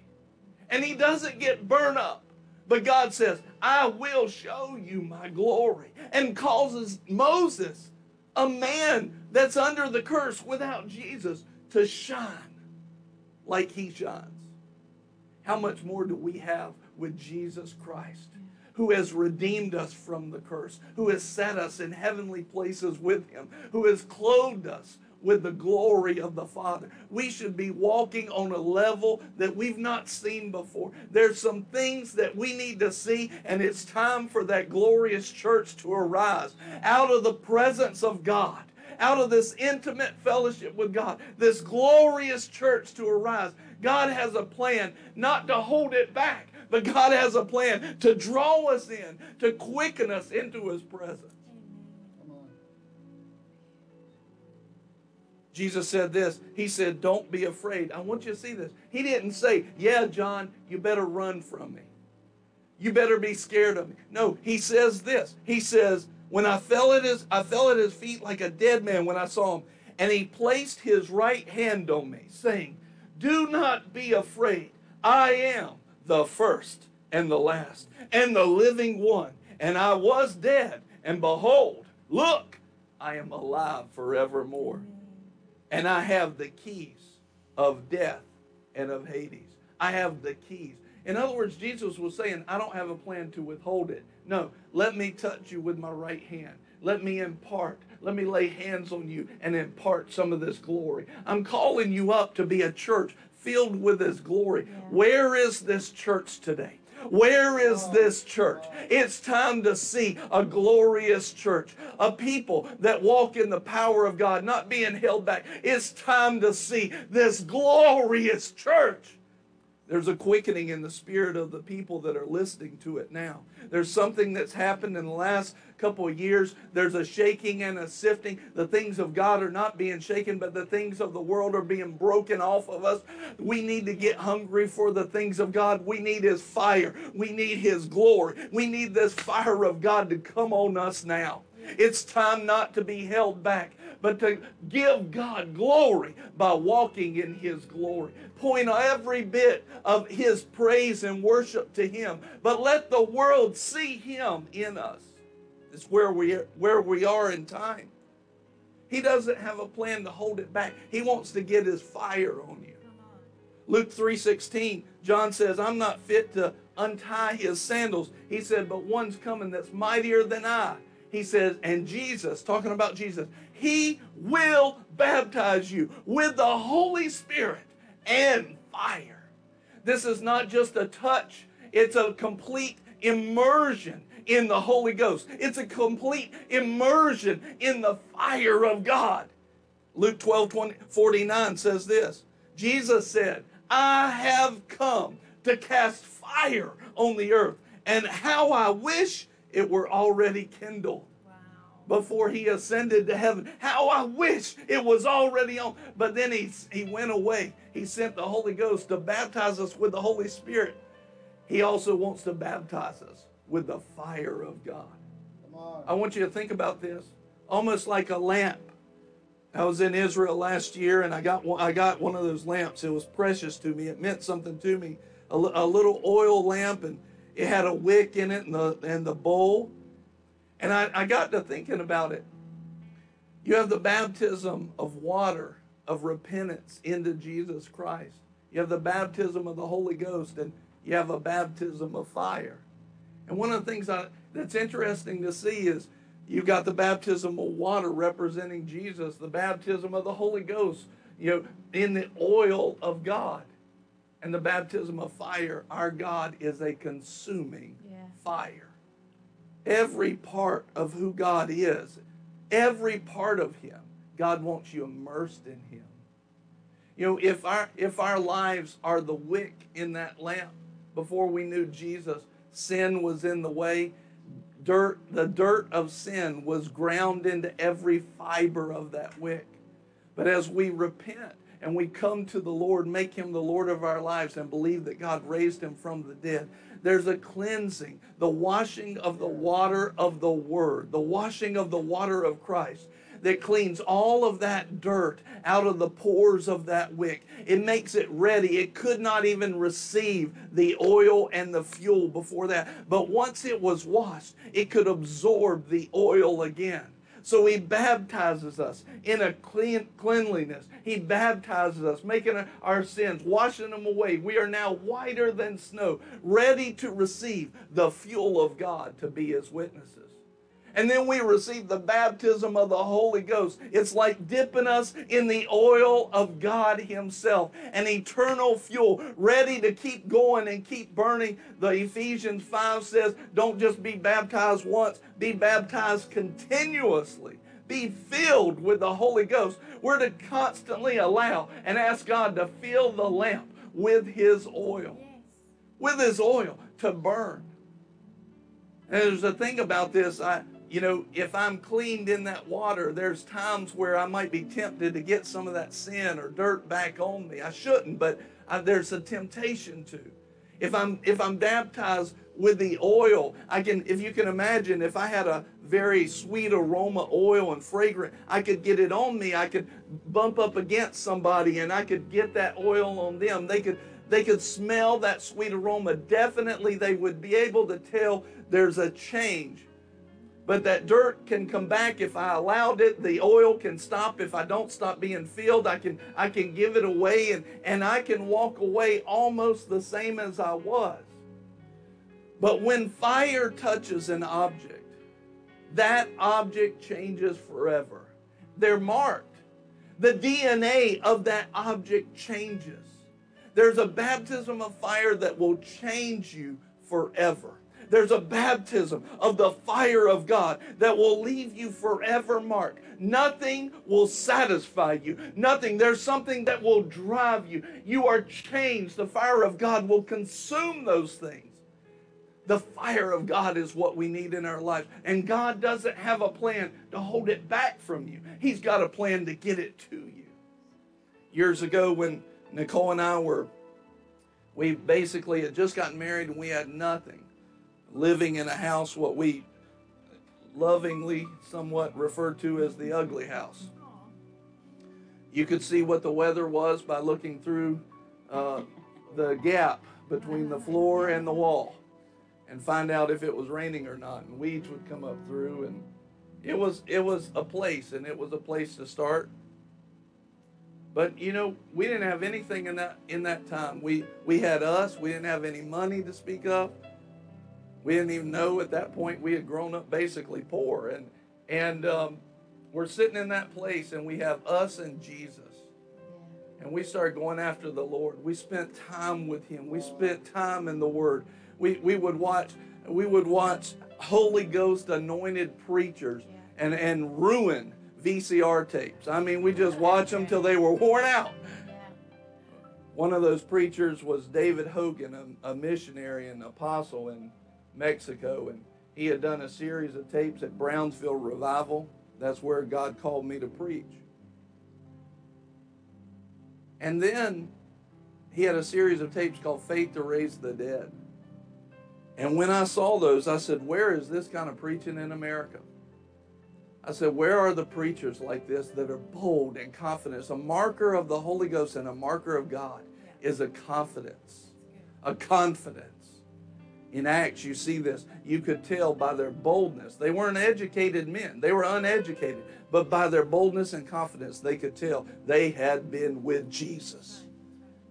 And he doesn't get burned up. But God says, I will show you my glory. And causes Moses, a man that's under the curse without Jesus, to shine like he shines. How much more do we have with Jesus Christ? who has redeemed us from the curse, who has set us in heavenly places with him, who has clothed us with the glory of the Father. We should be walking on a level that we've not seen before. There's some things that we need to see, and it's time for that glorious church to arise out of the presence of God. Out of this intimate fellowship with God, this glorious church to arise. God has a plan not to hold it back, but God has a plan to draw us in, to quicken us into His presence. Jesus said this. He said, Don't be afraid. I want you to see this. He didn't say, Yeah, John, you better run from me. You better be scared of me. No, he says this. He says, When I fell at his I fell at his feet like a dead man when I saw him, and he placed his right hand on me, saying, Do not be afraid. I am the first and the last, and the living one. And I was dead, and behold, look, I am alive forevermore. And I have the keys of death and of Hades. I have the keys. In other words, Jesus was saying, I don't have a plan to withhold it. No, let me touch you with my right hand. Let me impart. Let me lay hands on you and impart some of this glory. I'm calling you up to be a church filled with His glory. Where is this church today? Where is oh, this church? Oh. It's time to see a glorious church, a people that walk in the power of God, not being held back. It's time to see this glorious church. There's a quickening in the spirit of the people that are listening to it now. There's something that's happened in the last couple of years. There's a shaking and a sifting. The things of God are not being shaken, but the things of the world are being broken off of us. We need to get hungry for the things of God. We need His fire. We need His glory. We need this fire of God to come on us now. It's time not to be held back, but to give God glory by walking in His glory. Point every bit of His praise and worship to Him, but let the world see Him in us. It's where we where we are in time. He doesn't have a plan to hold it back. He wants to get His fire on you. Luke 3:16, John says, "I'm not fit to untie his sandals." He said, "But one's coming that's mightier than I." He says, and Jesus, talking about Jesus, he will baptize you with the Holy Spirit and fire. This is not just a touch, it's a complete immersion in the Holy Ghost. It's a complete immersion in the fire of God. Luke 12 20, 49 says this Jesus said, I have come to cast fire on the earth, and how I wish it were already kindled before he ascended to heaven. How I wish it was already on. But then he, he went away. He sent the Holy Ghost to baptize us with the Holy Spirit. He also wants to baptize us with the fire of God. Come on. I want you to think about this almost like a lamp. I was in Israel last year and I got one, I got one of those lamps. It was precious to me. It meant something to me. A, a little oil lamp and it had a wick in it and the, and the bowl. And I, I got to thinking about it. You have the baptism of water, of repentance into Jesus Christ. You have the baptism of the Holy Ghost, and you have a baptism of fire. And one of the things I, that's interesting to see is you've got the baptism of water representing Jesus, the baptism of the Holy Ghost, you know, in the oil of God. And the baptism of fire, our God is a consuming Yeah. fire every part of who God is, every part of Him, God wants you immersed in Him. You know, if our if our lives are the wick in that lamp before we knew Jesus, sin was in the way. Dirt, the dirt of sin was ground into every fiber of that wick. But as we repent and we come to the Lord, make Him the Lord of our lives, and believe that God raised Him from the dead, there's a cleansing, the washing of the water of the Word, the washing of the water of Christ that cleans all of that dirt out of the pores of that wick. It makes it ready. It could not even receive the oil and the fuel before that. But once it was washed, it could absorb the oil again. So he baptizes us in a clean cleanliness. He baptizes us, making our sins, washing them away. We are now whiter than snow, ready to receive the fuel of God to be his witnesses. And then we receive the baptism of the Holy Ghost. It's like dipping us in the oil of God Himself, an eternal fuel, ready to keep going and keep burning. The Ephesians 5 says, don't just be baptized once, be baptized continuously. Be filled with the Holy Ghost. We're to constantly allow and ask God to fill the lamp with His oil, with His oil to burn. And there's a thing about this. I, you know, if I'm cleaned in that water, there's times where I might be tempted to get some of that sin or dirt back on me. I shouldn't, but I, there's a temptation to. If I'm if I'm baptized with the oil, I can. If you can imagine, if I had a very sweet aroma oil and fragrant, I could get it on me. I could bump up against somebody, and I could get that oil on them. They could they could smell that sweet aroma. Definitely, they would be able to tell there's a change but that dirt can come back if I allowed it. The oil can stop if I don't stop being filled. I can I can give it away and, and I can walk away almost the same as I was. But when fire touches an object, that object changes forever. They're marked. The DNA of that object changes. There's a baptism of fire that will change you forever. There's a baptism of the fire of God that will leave you forever marked. Nothing will satisfy you. Nothing. There's something that will drive you. You are changed. The fire of God will consume those things. The fire of God is what we need in our life. And God doesn't have a plan to hold it back from you, He's got a plan to get it to you. Years ago, when Nicole and I were, we basically had just gotten married and we had nothing living in a house what we lovingly somewhat refer to as the ugly house. You could see what the weather was by looking through uh, the gap between the floor and the wall and find out if it was raining or not. And weeds would come up through and it was it was a place and it was a place to start. But you know, we didn't have anything in that in that time. We we had us, we didn't have any money to speak of. We didn't even know at that point we had grown up basically poor. And, and um, we're sitting in that place and we have us and Jesus. And we started going after the Lord. We spent time with Him. We spent time in the Word. We, we would watch we would watch Holy Ghost anointed preachers and, and ruin VCR tapes. I mean, we just watch them till they were worn out. One of those preachers was David Hogan, a, a missionary and apostle in Mexico, and he had done a series of tapes at Brownsville Revival. That's where God called me to preach. And then he had a series of tapes called Faith to Raise the Dead. And when I saw those, I said, Where is this kind of preaching in America? I said, Where are the preachers like this that are bold and confident? It's A marker of the Holy Ghost and a marker of God is a confidence. A confidence. In Acts, you see this. You could tell by their boldness. They weren't educated men, they were uneducated. But by their boldness and confidence, they could tell they had been with Jesus.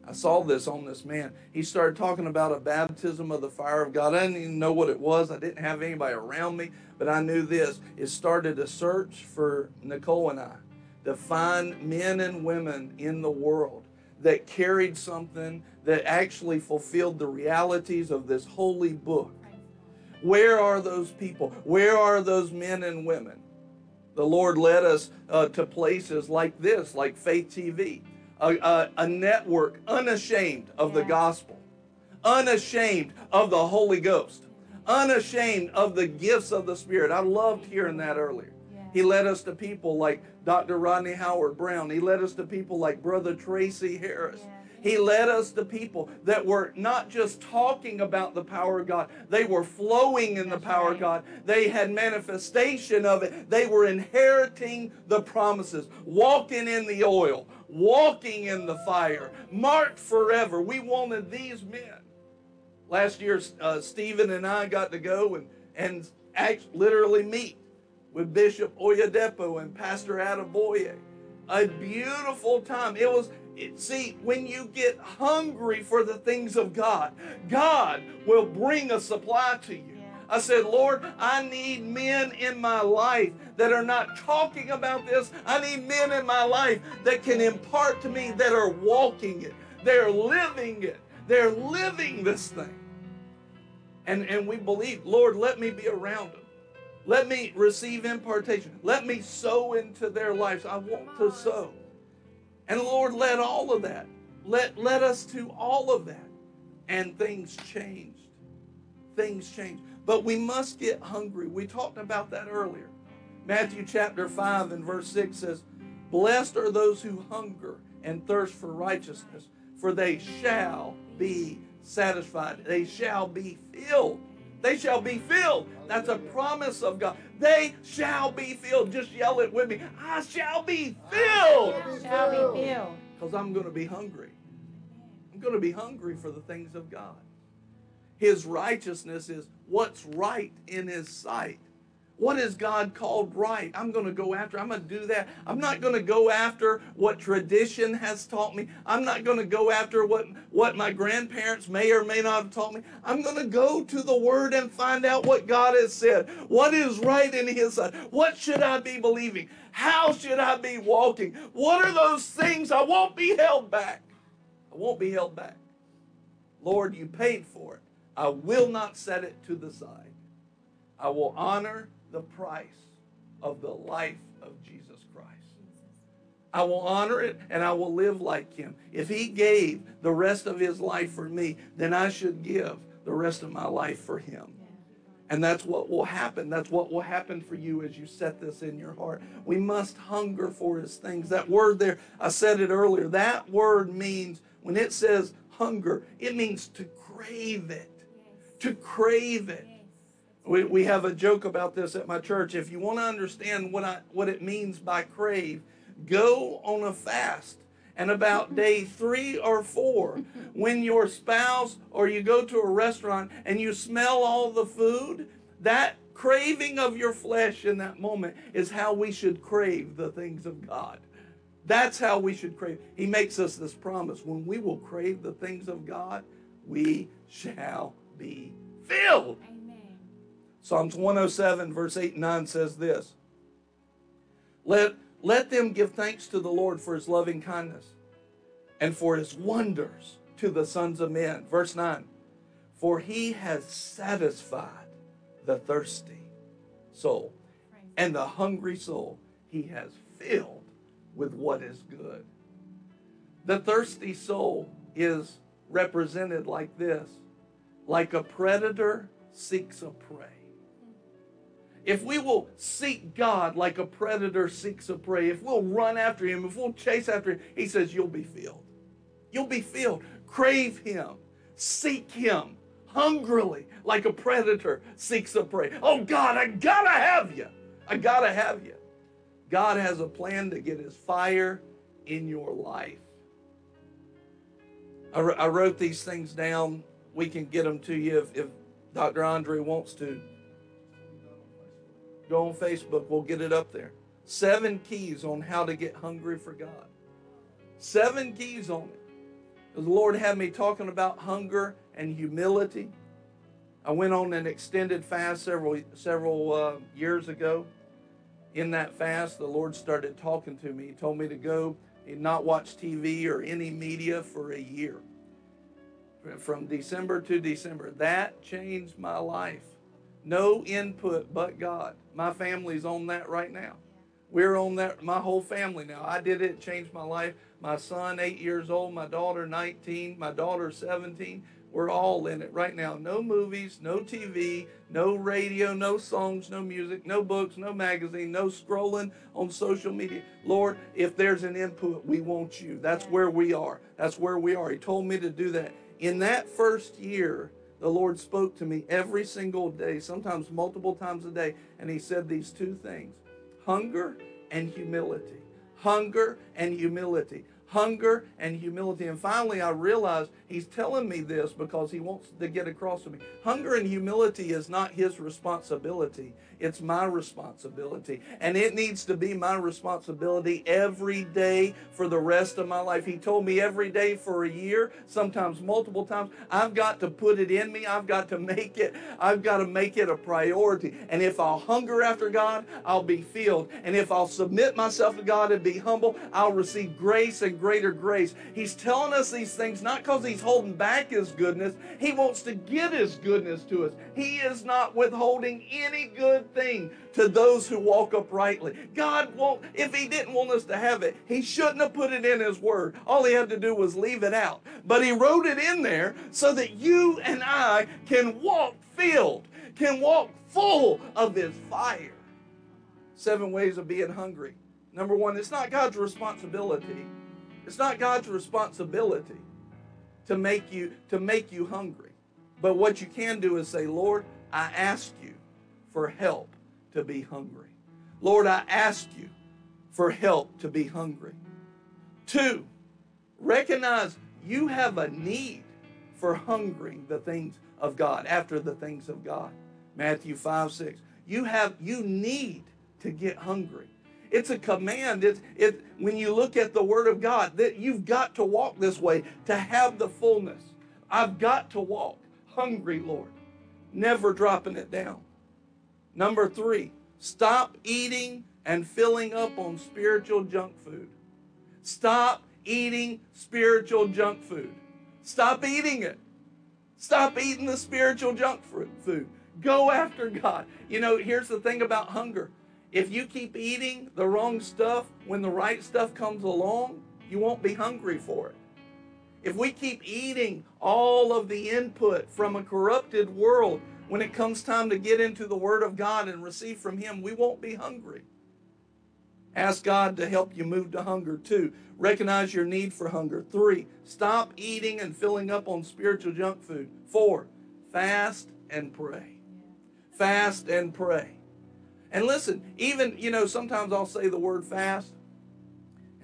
I saw this on this man. He started talking about a baptism of the fire of God. I didn't even know what it was. I didn't have anybody around me, but I knew this. It started a search for Nicole and I to find men and women in the world that carried something that actually fulfilled the realities of this holy book. Where are those people? Where are those men and women? The Lord led us uh, to places like this, like Faith TV, a, a, a network unashamed of the gospel, unashamed of the Holy Ghost, unashamed of the gifts of the Spirit. I loved hearing that earlier. He led us to people like Dr. Rodney Howard-Browne. He led us to people like Brother Tracy Harris. He led us to people that were not just talking about the power of God, they were flowing in the power right. of God. They had manifestation of it. They were inheriting the promises, walking in the oil, walking in the fire, marked forever. We wanted these men. Last year, uh, Stephen and I got to go and, and act, literally meet with Bishop Oyedepo and Pastor Adeboye. A beautiful time. It was, it, see, when you get hungry for the things of God, God will bring a supply to you. I said, Lord, I need men in my life that are not talking about this. I need men in my life that can impart to me that are walking it. They're living it. They're living this thing. And, and we believe, Lord, let me be around them. Let me receive impartation. Let me sow into their lives. I want to sow. And Lord, let all of that, let, let us do all of that. And things changed. Things changed. But we must get hungry. We talked about that earlier. Matthew chapter 5 and verse 6 says, Blessed are those who hunger and thirst for righteousness, for they shall be satisfied. They shall be filled. They shall be filled. That's a promise of God. They shall be filled. Just yell it with me. I shall be filled. Shall be filled. Because I'm going to be hungry. I'm going to be hungry for the things of God. His righteousness is what's right in His sight. What is God called right? I'm going to go after. I'm going to do that. I'm not going to go after what tradition has taught me. I'm not going to go after what, what my grandparents may or may not have taught me. I'm going to go to the Word and find out what God has said. What is right in His sight? What should I be believing? How should I be walking? What are those things? I won't be held back. I won't be held back. Lord, you paid for it. I will not set it to the side. I will honor the price of the life of Jesus Christ. I will honor it and I will live like him. If he gave the rest of his life for me, then I should give the rest of my life for him. And that's what will happen. That's what will happen for you as you set this in your heart. We must hunger for his things. That word there, I said it earlier, that word means, when it says hunger, it means to crave it. To crave it. We, we have a joke about this at my church. If you want to understand what, I, what it means by crave, go on a fast. And about day three or four, when your spouse or you go to a restaurant and you smell all the food, that craving of your flesh in that moment is how we should crave the things of God. That's how we should crave. He makes us this promise when we will crave the things of God, we shall be filled. Psalms 107, verse 8 and 9 says this let, let them give thanks to the Lord for his loving kindness and for his wonders to the sons of men. Verse 9 For he has satisfied the thirsty soul, and the hungry soul he has filled with what is good. The thirsty soul is represented like this like a predator seeks a prey. If we will seek God like a predator seeks a prey, if we'll run after him, if we'll chase after him, he says, You'll be filled. You'll be filled. Crave him. Seek him hungrily like a predator seeks a prey. Oh God, I gotta have you. I gotta have you. God has a plan to get his fire in your life. I, I wrote these things down. We can get them to you if, if Dr. Andre wants to. Go on Facebook, we'll get it up there. Seven keys on how to get hungry for God. Seven keys on it. The Lord had me talking about hunger and humility. I went on an extended fast several several uh, years ago. In that fast, the Lord started talking to me. He told me to go and not watch TV or any media for a year. From December to December. That changed my life. No input but God. My family's on that right now. We're on that, my whole family now. I did it, changed my life. My son, eight years old, my daughter, 19, my daughter, 17. We're all in it right now. No movies, no TV, no radio, no songs, no music, no books, no magazine, no scrolling on social media. Lord, if there's an input, we want you. That's where we are. That's where we are. He told me to do that. In that first year, the Lord spoke to me every single day, sometimes multiple times a day, and He said these two things hunger and humility. Hunger and humility. Hunger and humility. And finally, I realized He's telling me this because He wants to get across to me. Hunger and humility is not His responsibility, it's my responsibility. And it needs to be my responsibility every day for the rest of my life. He told me every day for a year, sometimes multiple times, I've got to put it in me. I've got to make it, I've got to make it a priority. And if I'll hunger after God, I'll be filled. And if I'll submit myself to God and be humble, I'll receive grace and greater grace. He's telling us these things not because He's holding back His goodness, He wants to give His goodness to us. He is not withholding any thing to those who walk uprightly. God won't, if He didn't want us to have it, He shouldn't have put it in His Word. All He had to do was leave it out. But He wrote it in there so that you and I can walk filled, can walk full of His fire. Seven ways of being hungry. Number one, it's not God's responsibility. It's not God's responsibility to make you to make you hungry. But what you can do is say, Lord, I ask you for help to be hungry. Lord, I ask you for help to be hungry. Two, recognize you have a need for hungering the things of God, after the things of God. Matthew 5 6. You have you need to get hungry. It's a command. It's it when you look at the Word of God that you've got to walk this way to have the fullness. I've got to walk hungry, Lord, never dropping it down. Number three, stop eating and filling up on spiritual junk food. Stop eating spiritual junk food. Stop eating it. Stop eating the spiritual junk food. Go after God. You know, here's the thing about hunger. If you keep eating the wrong stuff, when the right stuff comes along, you won't be hungry for it. If we keep eating all of the input from a corrupted world, when it comes time to get into the Word of God and receive from Him, we won't be hungry. Ask God to help you move to hunger. Two, recognize your need for hunger. Three, stop eating and filling up on spiritual junk food. Four, fast and pray. Fast and pray. And listen, even, you know, sometimes I'll say the word fast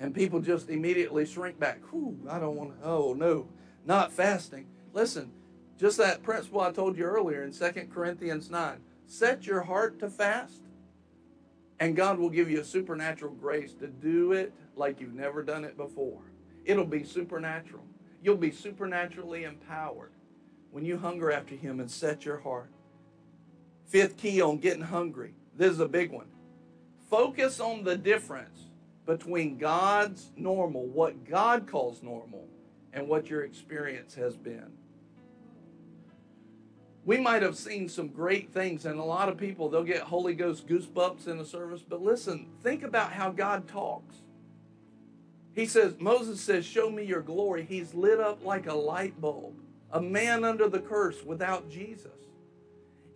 and people just immediately shrink back. Whew, I don't want to, oh no, not fasting. Listen, just that principle I told you earlier in 2 Corinthians 9. Set your heart to fast, and God will give you a supernatural grace to do it like you've never done it before. It'll be supernatural. You'll be supernaturally empowered when you hunger after Him and set your heart. Fifth key on getting hungry. This is a big one. Focus on the difference between God's normal, what God calls normal, and what your experience has been. We might have seen some great things, and a lot of people, they'll get Holy Ghost goosebumps in a service. But listen, think about how God talks. He says, Moses says, Show me your glory. He's lit up like a light bulb, a man under the curse without Jesus.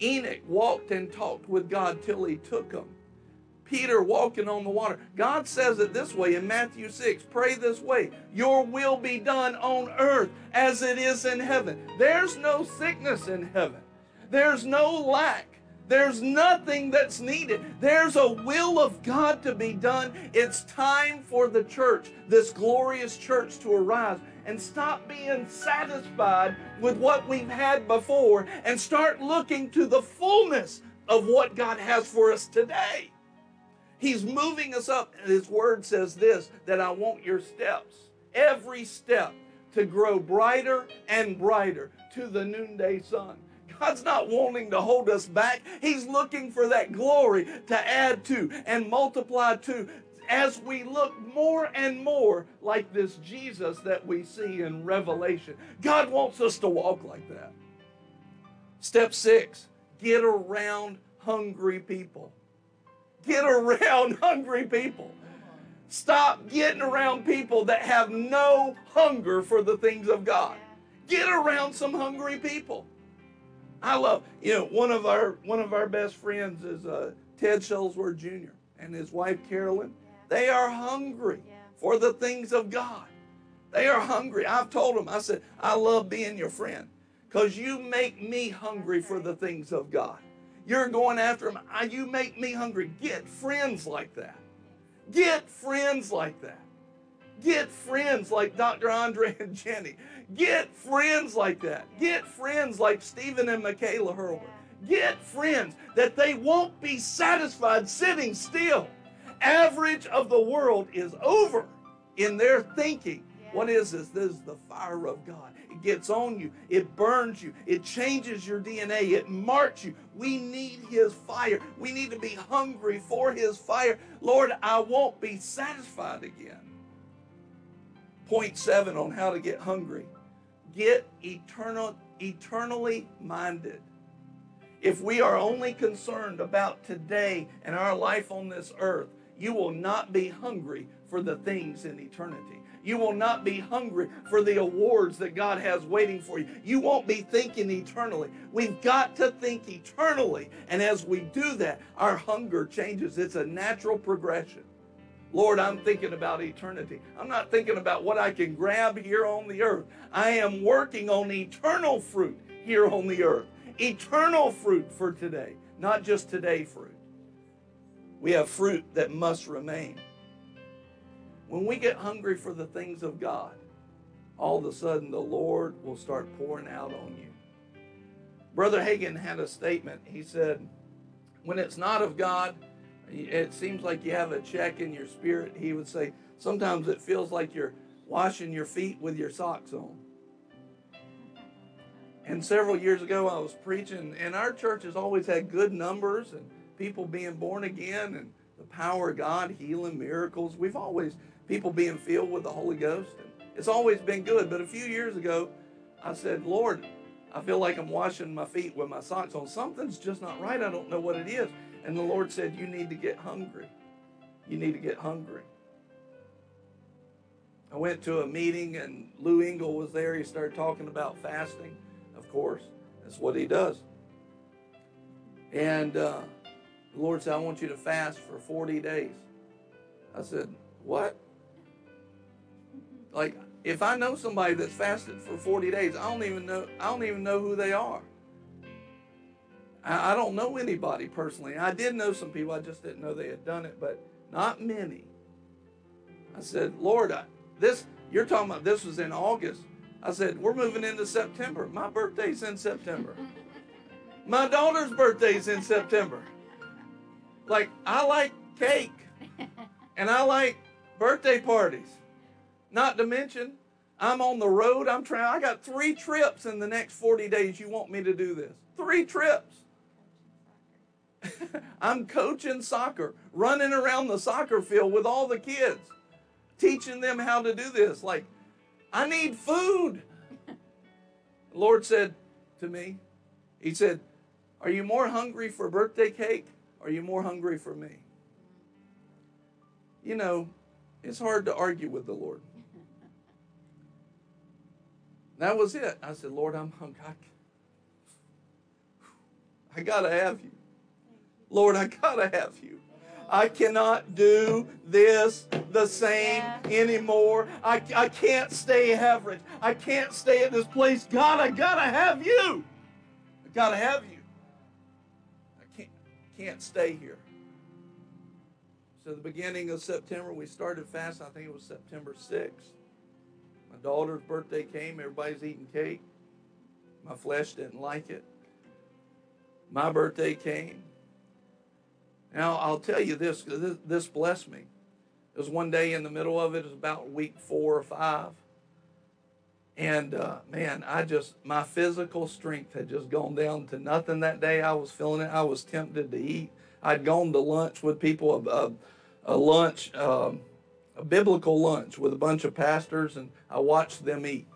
Enoch walked and talked with God till he took him. Peter walking on the water. God says it this way in Matthew 6 pray this way Your will be done on earth as it is in heaven. There's no sickness in heaven, there's no lack. There's nothing that's needed. There's a will of God to be done. It's time for the church, this glorious church, to arise and stop being satisfied with what we've had before and start looking to the fullness of what God has for us today. He's moving us up. And his word says this that I want your steps, every step, to grow brighter and brighter to the noonday sun. God's not wanting to hold us back. He's looking for that glory to add to and multiply to as we look more and more like this Jesus that we see in Revelation. God wants us to walk like that. Step six get around hungry people. Get around hungry people. Stop getting around people that have no hunger for the things of God. Get around some hungry people. I love, you know, one of our one of our best friends is uh, Ted Shuttlesworth Jr. and his wife Carolyn. They are hungry for the things of God. They are hungry. I've told them, I said, I love being your friend because you make me hungry for the things of God. You're going after them. I- ah, You make me hungry. Get friends like that. Get friends like that. Get friends like Dr. Andre and Jenny. Get friends like that. Get friends like Stephen and Michaela Hurlbert. Get friends that they won't be satisfied sitting still. Average of the world is over in their thinking. What is this? This is the fire of God. It gets on you, it burns you, it changes your DNA, it marks you. We need His fire. We need to be hungry for His fire. Lord, I won't be satisfied again. Point seven on how to get hungry get eternal, eternally minded. If we are only concerned about today and our life on this earth, you will not be hungry for the things in eternity. You will not be hungry for the awards that God has waiting for you. You won't be thinking eternally. We've got to think eternally. And as we do that, our hunger changes. It's a natural progression. Lord, I'm thinking about eternity. I'm not thinking about what I can grab here on the earth. I am working on eternal fruit here on the earth. Eternal fruit for today, not just today fruit. We have fruit that must remain. When we get hungry for the things of God, all of a sudden the Lord will start pouring out on you. Brother Hagan had a statement. He said, When it's not of God, it seems like you have a check in your spirit. He would say, Sometimes it feels like you're washing your feet with your socks on. And several years ago, I was preaching, and our church has always had good numbers and people being born again and the power of God, healing miracles. We've always, people being filled with the Holy Ghost. And it's always been good. But a few years ago, I said, Lord, I feel like I'm washing my feet with my socks on. Something's just not right. I don't know what it is. And the Lord said, You need to get hungry. You need to get hungry. I went to a meeting and Lou Engle was there. He started talking about fasting. Of course, that's what he does. And uh, the Lord said, I want you to fast for 40 days. I said, What? Like, if I know somebody that's fasted for 40 days, I don't even know I don't even know who they are. I I don't know anybody personally. I did know some people, I just didn't know they had done it, but not many. I said, Lord, I, this you're talking about this was in August. I said, we're moving into September. My birthday's in September. My daughter's birthday's in September. Like I like cake and I like birthday parties. Not to mention, I'm on the road. I'm trying. I got three trips in the next 40 days. You want me to do this? Three trips. I'm coaching soccer, running around the soccer field with all the kids, teaching them how to do this. Like, I need food. The Lord said to me, He said, Are you more hungry for birthday cake? Or are you more hungry for me? You know, it's hard to argue with the Lord. That was it. I said, Lord, I'm hungry. I, I gotta have you. Lord, I gotta have you. I cannot do this the same anymore. I, I can't stay average. I can't stay at this place. God, I gotta have you. I gotta have you. I can't can't stay here. So the beginning of September, we started fasting. I think it was September 6th. My daughter's birthday came. Everybody's eating cake. My flesh didn't like it. My birthday came. Now, I'll tell you this, this blessed me. It was one day in the middle of it, it was about week four or five. And uh, man, I just, my physical strength had just gone down to nothing that day. I was feeling it. I was tempted to eat. I'd gone to lunch with people, a, a, a lunch, um, a biblical lunch with a bunch of pastors, and I watched them eat.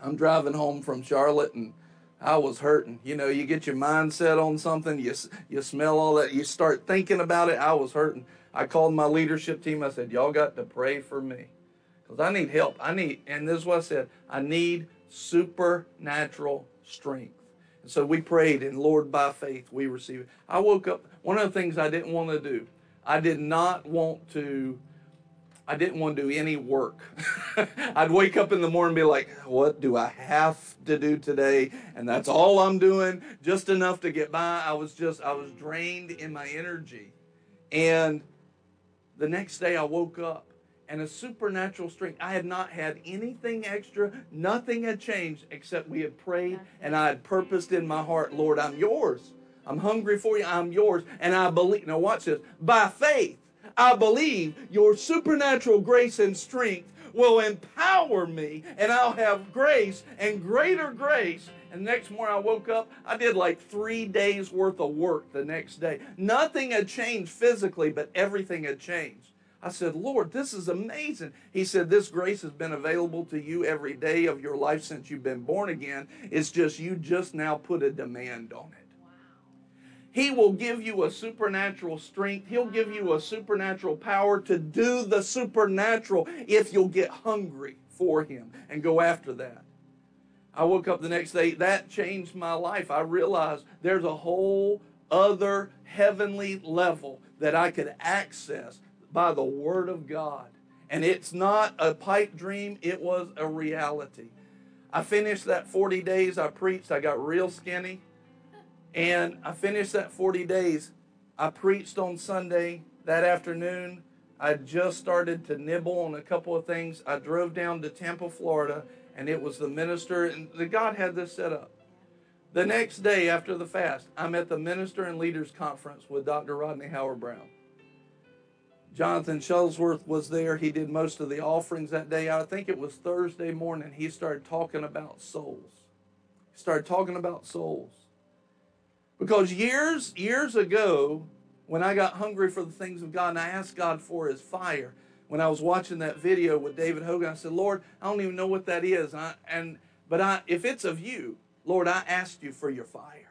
I'm driving home from Charlotte, and I was hurting. You know, you get your mind set on something, you you smell all that, you start thinking about it. I was hurting. I called my leadership team. I said, "Y'all got to pray for me, because I need help. I need." And this is what I said: I need supernatural strength. And so we prayed, and Lord, by faith, we receive it. I woke up. One of the things I didn't want to do, I did not want to. I didn't want to do any work. I'd wake up in the morning and be like, what do I have to do today? And that's all I'm doing, just enough to get by. I was just, I was drained in my energy. And the next day I woke up and a supernatural strength. I had not had anything extra, nothing had changed except we had prayed and I had purposed in my heart, Lord, I'm yours. I'm hungry for you, I'm yours. And I believe, now watch this, by faith, I believe your supernatural grace and strength will empower me and I'll have grace and greater grace. And next morning I woke up, I did like three days worth of work the next day. Nothing had changed physically, but everything had changed. I said, Lord, this is amazing. He said, This grace has been available to you every day of your life since you've been born again. It's just you just now put a demand on it. He will give you a supernatural strength. He'll give you a supernatural power to do the supernatural if you'll get hungry for Him and go after that. I woke up the next day. That changed my life. I realized there's a whole other heavenly level that I could access by the Word of God. And it's not a pipe dream, it was a reality. I finished that 40 days I preached. I got real skinny. And I finished that 40 days. I preached on Sunday that afternoon. I just started to nibble on a couple of things. I drove down to Tampa, Florida, and it was the minister, and the God had this set up. The next day after the fast, I'm at the Minister and Leaders Conference with Dr. Rodney Howard-Browne. Jonathan Shuttlesworth was there. He did most of the offerings that day. I think it was Thursday morning. He started talking about souls. He started talking about souls. Because years, years ago, when I got hungry for the things of God and I asked God for his fire, when I was watching that video with David Hogan, I said, Lord, I don't even know what that is. And, I, and but I, if it's of you, Lord, I asked you for your fire.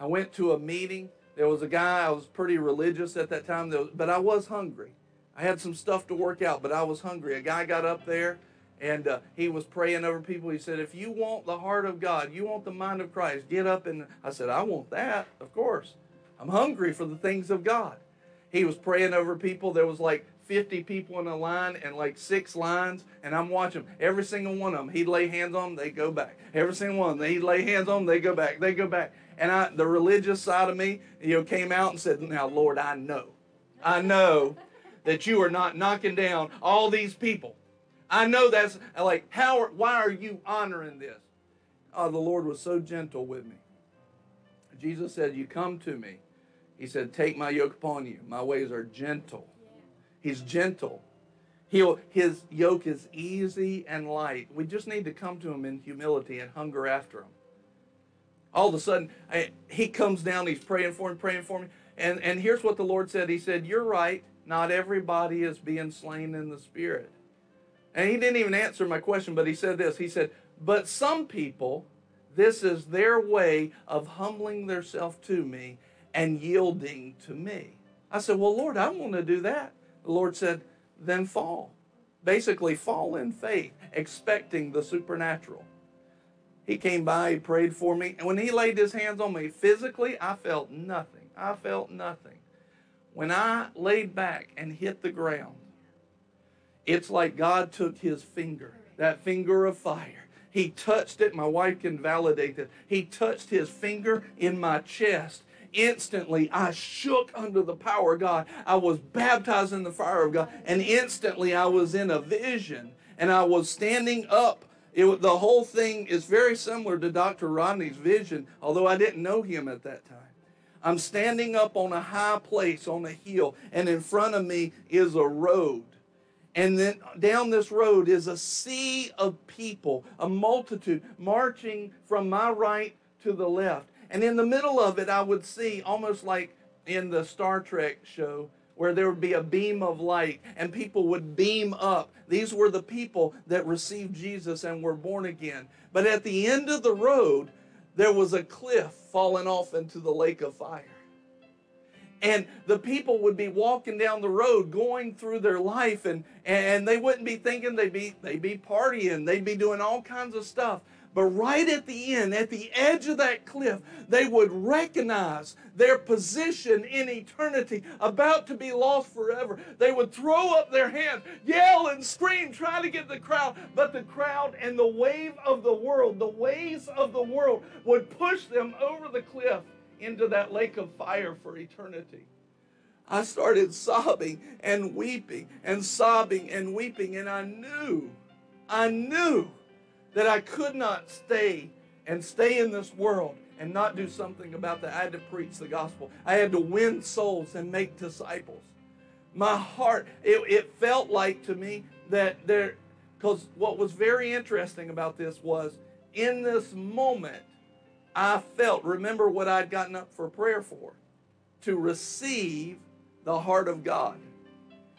I went to a meeting there was a guy, I was pretty religious at that time, but I was hungry. I had some stuff to work out, but I was hungry. A guy got up there and uh, he was praying over people. He said, If you want the heart of God, you want the mind of Christ, get up. And I said, I want that, of course. I'm hungry for the things of God. He was praying over people. There was like 50 people in a line and like six lines, and I'm watching. Every single one of them, he'd lay hands on them, they go back. Every single one he'd lay hands on them, they go back, they go back. And I, the religious side of me, you know, came out and said, "Now, Lord, I know, I know that you are not knocking down all these people. I know that's like how. Why are you honoring this?" Oh, the Lord was so gentle with me. Jesus said, "You come to me." He said, "Take my yoke upon you. My ways are gentle." He's gentle. He'll, his yoke is easy and light. We just need to come to him in humility and hunger after him all of a sudden I, he comes down he's praying for him, praying for me and and here's what the lord said he said you're right not everybody is being slain in the spirit and he didn't even answer my question but he said this he said but some people this is their way of humbling themselves to me and yielding to me i said well lord i want to do that the lord said then fall basically fall in faith expecting the supernatural he came by, he prayed for me. And when he laid his hands on me physically, I felt nothing. I felt nothing. When I laid back and hit the ground, it's like God took his finger, that finger of fire. He touched it. My wife can validate that. He touched his finger in my chest. Instantly, I shook under the power of God. I was baptized in the fire of God. And instantly, I was in a vision. And I was standing up it, the whole thing is very similar to Dr. Rodney's vision, although I didn't know him at that time. I'm standing up on a high place on a hill, and in front of me is a road. And then down this road is a sea of people, a multitude marching from my right to the left. And in the middle of it, I would see, almost like in the Star Trek show, where there would be a beam of light and people would beam up. These were the people that received Jesus and were born again. But at the end of the road, there was a cliff falling off into the lake of fire. And the people would be walking down the road going through their life and and they wouldn't be thinking they'd be they'd be partying they'd be doing all kinds of stuff. But right at the end at the edge of that cliff they would recognize their position in eternity about to be lost forever. They would throw up their hands yell and scream try to get the crowd. But the crowd and the wave of the world the waves of the world would push them over the cliff into that lake of fire for eternity. I started sobbing and weeping and sobbing and weeping, and I knew, I knew that I could not stay and stay in this world and not do something about that. I had to preach the gospel. I had to win souls and make disciples. My heart, it, it felt like to me that there, because what was very interesting about this was in this moment, I felt, remember what I'd gotten up for prayer for, to receive the heart of God.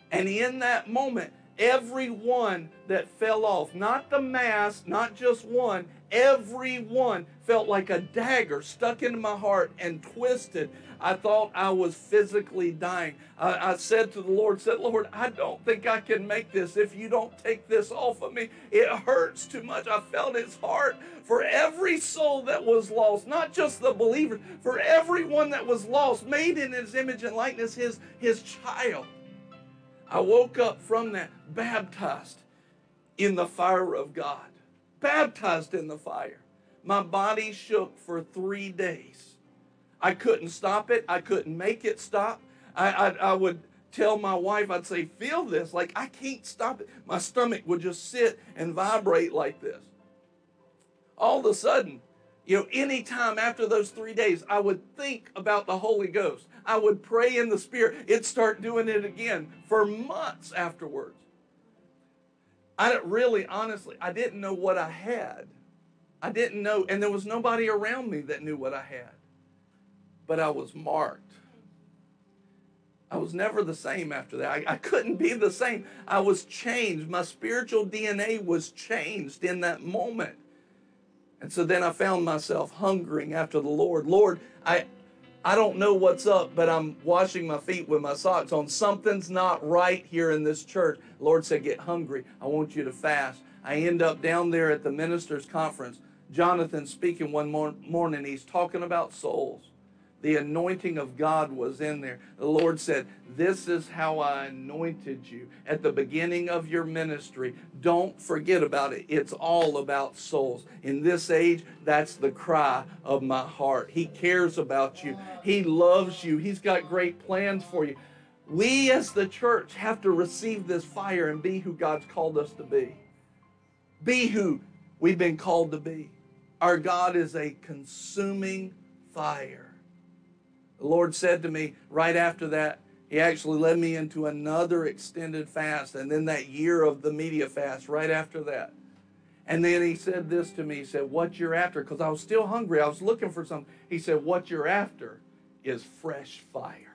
And in that moment, everyone that fell off, not the mass, not just one, everyone felt like a dagger stuck into my heart and twisted. I thought I was physically dying. I, I, said to the Lord, said, Lord, I don't think I can make this if you don't take this off of me. It hurts too much. I felt his heart for every soul that was lost, not just the believers, for everyone that was lost, made in his image and likeness, his, his child. I woke up from that baptized in the fire of God, baptized in the fire. My body shook for three days. I couldn't stop it. I couldn't make it stop. I, I, I would tell my wife, I'd say, feel this. Like, I can't stop it. My stomach would just sit and vibrate like this. All of a sudden, you know, anytime after those three days, I would think about the Holy Ghost. I would pray in the Spirit. It'd start doing it again for months afterwards. I didn't really, honestly, I didn't know what I had. I didn't know, and there was nobody around me that knew what I had. But I was marked. I was never the same after that. I, I, couldn't be the same. I was changed. My spiritual DNA was changed in that moment. And so then I found myself hungering after the Lord. Lord, I, I don't know what's up, but I'm washing my feet with my socks on. Something's not right here in this church. Lord said, Get hungry. I want you to fast. I end up down there at the ministers' conference. Jonathan speaking one morning. He's talking about souls. The anointing of God was in there. The Lord said, This is how I anointed you at the beginning of your ministry. Don't forget about it. It's all about souls. In this age, that's the cry of my heart. He cares about you, He loves you, He's got great plans for you. We as the church have to receive this fire and be who God's called us to be. Be who we've been called to be. Our God is a consuming fire. The Lord said to me right after that, He actually led me into another extended fast, and then that year of the media fast right after that. And then He said this to me He said, What you're after, because I was still hungry, I was looking for something. He said, What you're after is fresh fire.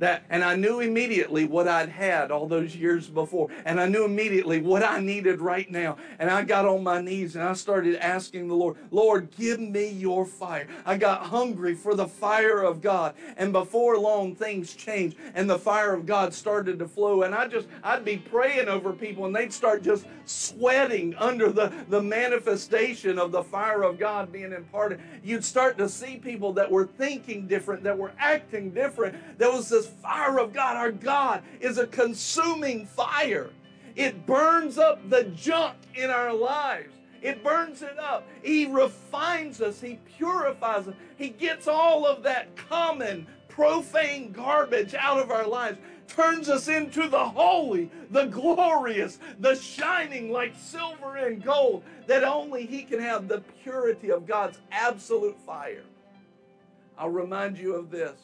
That, and I knew immediately what I'd had all those years before. And I knew immediately what I needed right now. And I got on my knees and I started asking the Lord, Lord, give me your fire. I got hungry for the fire of God. And before long, things changed and the fire of God started to flow. And I just, I'd be praying over people and they'd start just sweating under the, the manifestation of the fire of God being imparted. You'd start to see people that were thinking different, that were acting different. There was this fire of God. Our God is a consuming fire. It burns up the junk in our lives. It burns it up. He refines us. He purifies us. He gets all of that common, profane garbage out of our lives, turns us into the holy, the glorious, the shining like silver and gold, that only He can have the purity of God's absolute fire. I'll remind you of this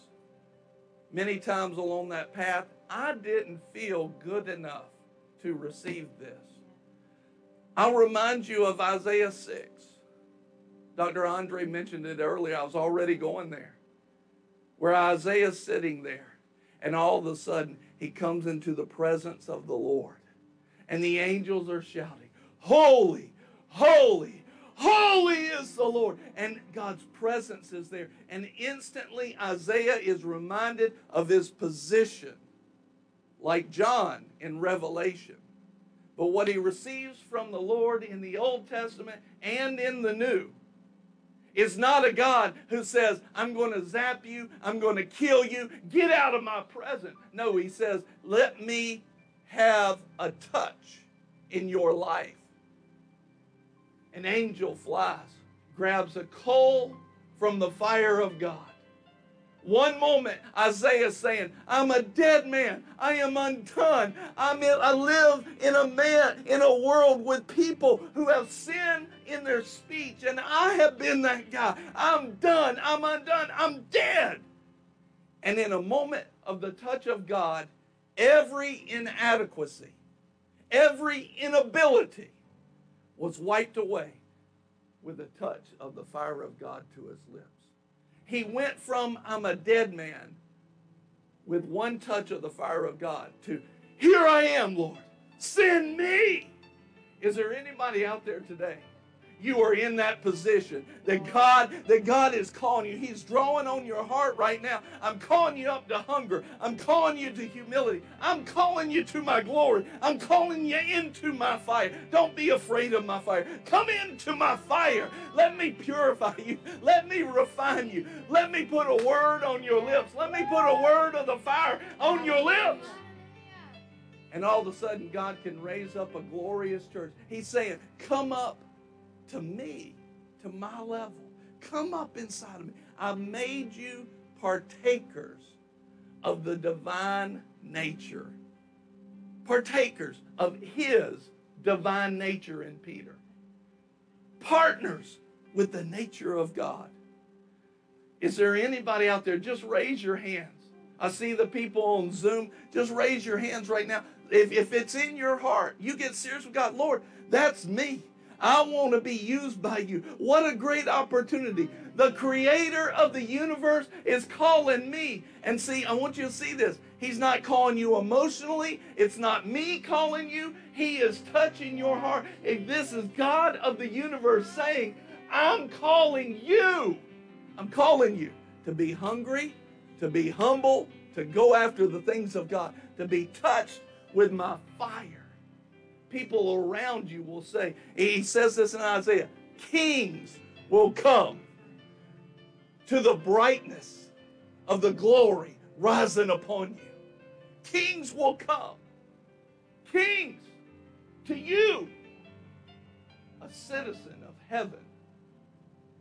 many times along that path, I didn't feel good enough to receive this. I'll remind you of Isaiah 6. Dr. Andre mentioned it earlier. I was already going there. Where Isaiah's sitting there, and all of a sudden he comes into the presence of the Lord. And the angels are shouting, Holy, holy, Holy is the Lord. And God's presence is there. And instantly Isaiah is reminded of his position, like John in Revelation. But what he receives from the Lord in the Old Testament and in the New is not a God who says, I'm going to zap you, I'm going to kill you, get out of my presence. No, he says, let me have a touch in your life. An angel flies, grabs a coal from the fire of God. One moment, Isaiah saying, I'm a dead man. I am undone. I'm in, I live in a man, in a world with people who have sin in their speech, and I have been that guy. I'm done. I'm undone. I'm dead. And in a moment of the touch of God, every inadequacy, every inability was wiped away with the touch of the fire of God to his lips. He went from I'm a dead man with one touch of the fire of God to here I am, Lord, send me. Is there anybody out there today? You are in that position that God that God is calling you. He's drawing on your heart right now. I'm calling you up to hunger. I'm calling you to humility. I'm calling you to my glory. I'm calling you into my fire. Don't be afraid of my fire. Come into my fire. Let me purify you. Let me refine you. Let me put a word on your lips. Let me put a word of the fire on your lips. And all of a sudden, God can raise up a glorious church. He's saying, Come up to me, to my level. Come up inside of me. I made you partakers of the divine nature, partakers of his divine nature in Peter, partners with the nature of God. Is there anybody out there? Just raise your hands. I see the people on Zoom. Just raise your hands right now. If, if it's in your heart, you get serious with God. Lord, that's me. I want to be used by you. What a great opportunity. The creator of the universe is calling me. And see, I want you to see this. He's not calling you emotionally. It's not me calling you. He is touching your heart. And this is God of the universe saying, I'm calling you. I'm calling you to be hungry, to be humble, to go after the things of God, to be touched with my fire people around you will say, he says this in Isaiah, kings will come to the brightness of the glory rising upon you. Kings will come. Kings to you, a citizen of heaven,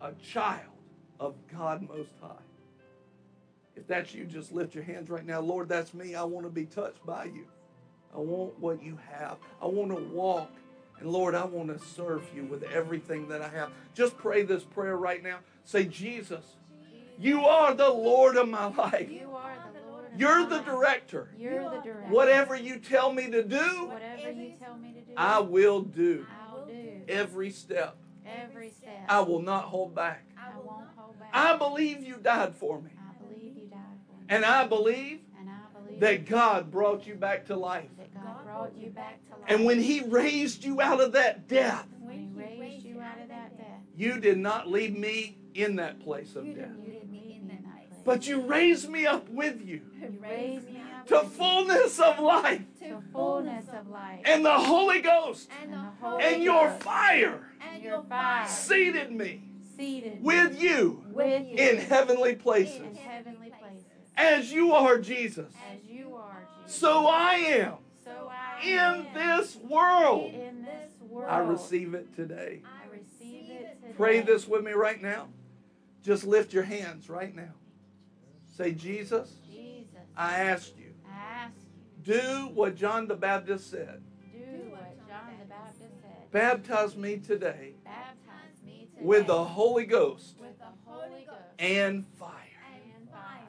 a child of God Most High. If that's you, just lift your hands right now. Lord, that's me. I want to be touched by you. I want what you have. I want to walk. And Lord, I want to serve you with everything that I have. Just pray this prayer right now. Say, Jesus, you are the Lord of my life. You are the Lord. You're the director. You're the director. Whatever you tell me to do, Whatever you tell me to do, I will do I'll do. every step. Every step. I will not hold back. I won't hold back. I believe you died for me. I believe you died for me. And I believe And I believe that God brought you back to life. That God brought you back to life. And when He raised you out of that death, when He raised you out of that death, you did not leave me in that place of death. you didn't leave me in that place. But you raised me up with you You me up to with you fullness of life to fullness of life. and the Holy Ghost And the Holy and your Ghost fire and your fire seated me seated with you with you in heavenly in places. heavenly places. As you are Jesus, As you are, Jesus. so I am So I in am this world. in this world. I receive it today. I receive it today. Pray this with me right now. Just lift your hands right now. Say, Jesus, Jesus, I ask you, I ask you, do what John the Baptist said. do what John the Baptist said. Baptize me today Baptize me today with the Holy Ghost with the Holy Ghost and fire. and fire.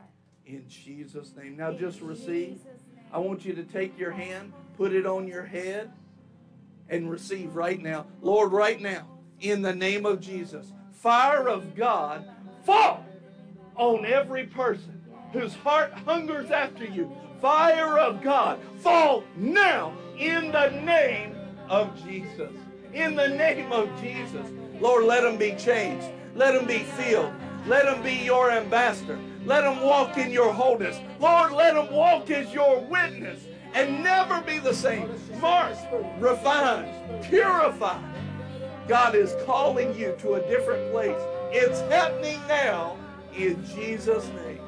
In Jesus' name. Now just receive. I want you to take your hand, put it on your head, and receive right now. Lord, right now, in the name of Jesus, fire of God, fall on every person whose heart hungers after you. Fire of God, fall now in the name of Jesus. In the name of Jesus. Lord, let them be changed. Let them be filled. Let them be your ambassador. Let them walk in your wholeness. Lord, let them walk as your witness and never be the same. Marked, refine, purify. God is calling you to a different place. It's happening now in Jesus' name.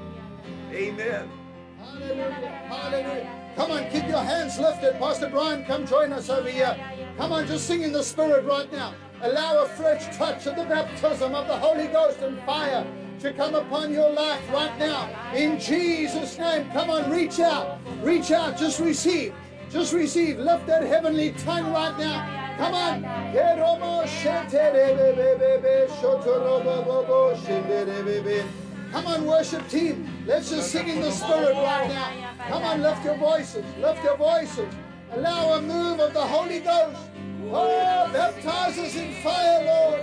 Amen. Hallelujah. Hallelujah. Come on, keep your hands lifted. Pastor Brian, come join us over here. Come on, just sing in the Spirit right now. Allow a fresh touch of the baptism of the Holy Ghost and fire to come upon your life right now. In Jesus' name, come on, reach out. Reach out. Just receive. Just receive. Lift that heavenly tongue right now. Come on. Come on, worship team. Let's just sing in the Spirit right now. Come on, lift your voices. Lift your voices. Allow a move of the Holy Ghost. Oh, baptize us in fire, Lord.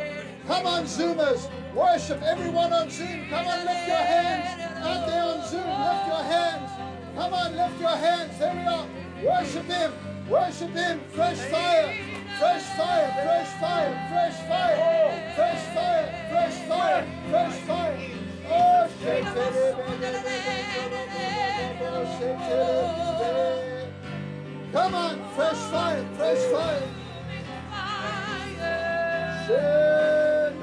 Come on, Zoomers. Worship everyone on Zoom. Come on, lift your hands. Out there on Zoom, lift your hands. Come on, lift your hands. There we are. Worship Him. Worship Him. Fresh fire. Fresh fire. Fresh fire. Fresh fire. Fresh fire. Fresh fire. Fresh fire. Oh, shake it. Come on, fresh fire, fresh fire. Send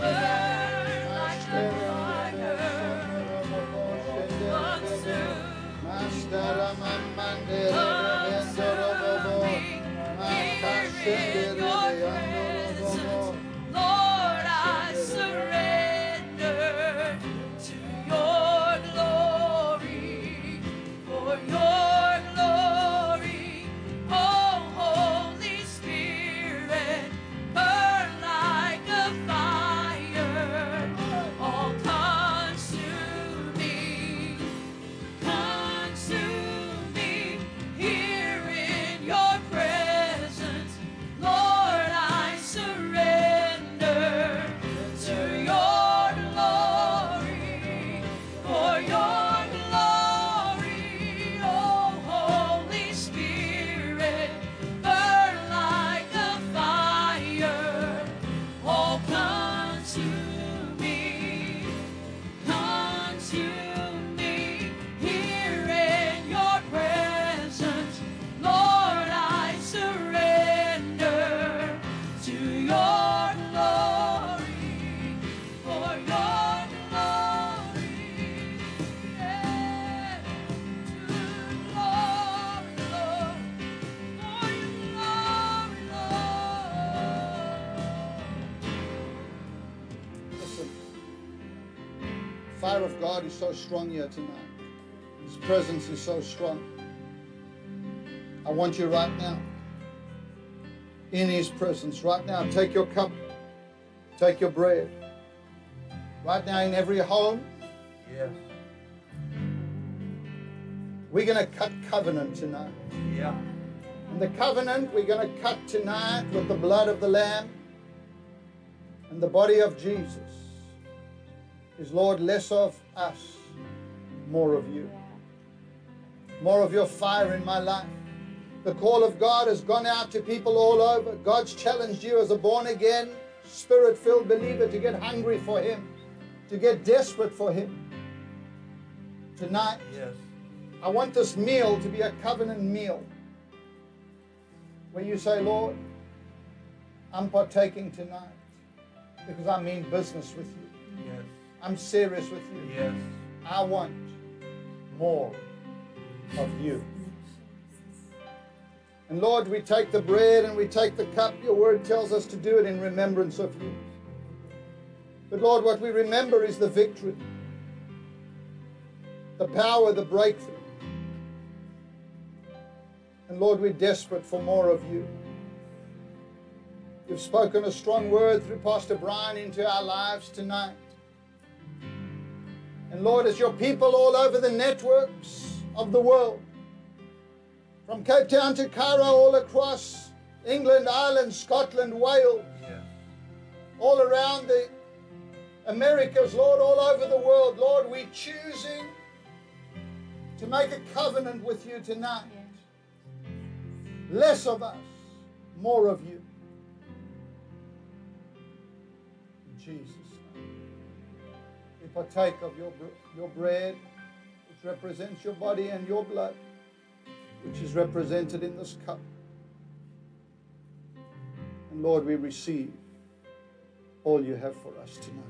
Yeah. Lord, God is so strong here tonight. His presence is so strong. I want you right now, in His presence, right now, take your cup, take your bread. Right now, in every home, Yes. we're going to cut covenant tonight. Yeah. And the covenant we're going to cut tonight with the blood of the Lamb and the body of Jesus is, Lord, less of us, more of you. More of your fire in my life. The call of God has gone out to people all over. God's challenged you as a born again, spirit filled believer to get hungry for Him, to get desperate for Him. Tonight, Yes. I want this meal to be a covenant meal where you say, Lord, I'm partaking tonight because I mean business with you. Yes. I'm serious with you. Yes. I want more of you. And Lord, we take the bread and we take the cup. Your word tells us to do it in remembrance of you. But Lord, what we remember is the victory, the power, the breakthrough. And Lord, we're desperate for more of you. You've spoken a strong word through Pastor Brian into our lives tonight. And Lord, as your people all over the networks of the world, from Cape Town to Cairo, all across England, Ireland, Scotland, Wales, Yeah. all around the Americas, Lord, all over the world, Lord, we're choosing to make a covenant with you tonight. Less of us, more of you. Jesus' partake of your, your bread, which represents your body, and your blood, which is represented in this cup. And Lord, we receive all you have for us tonight.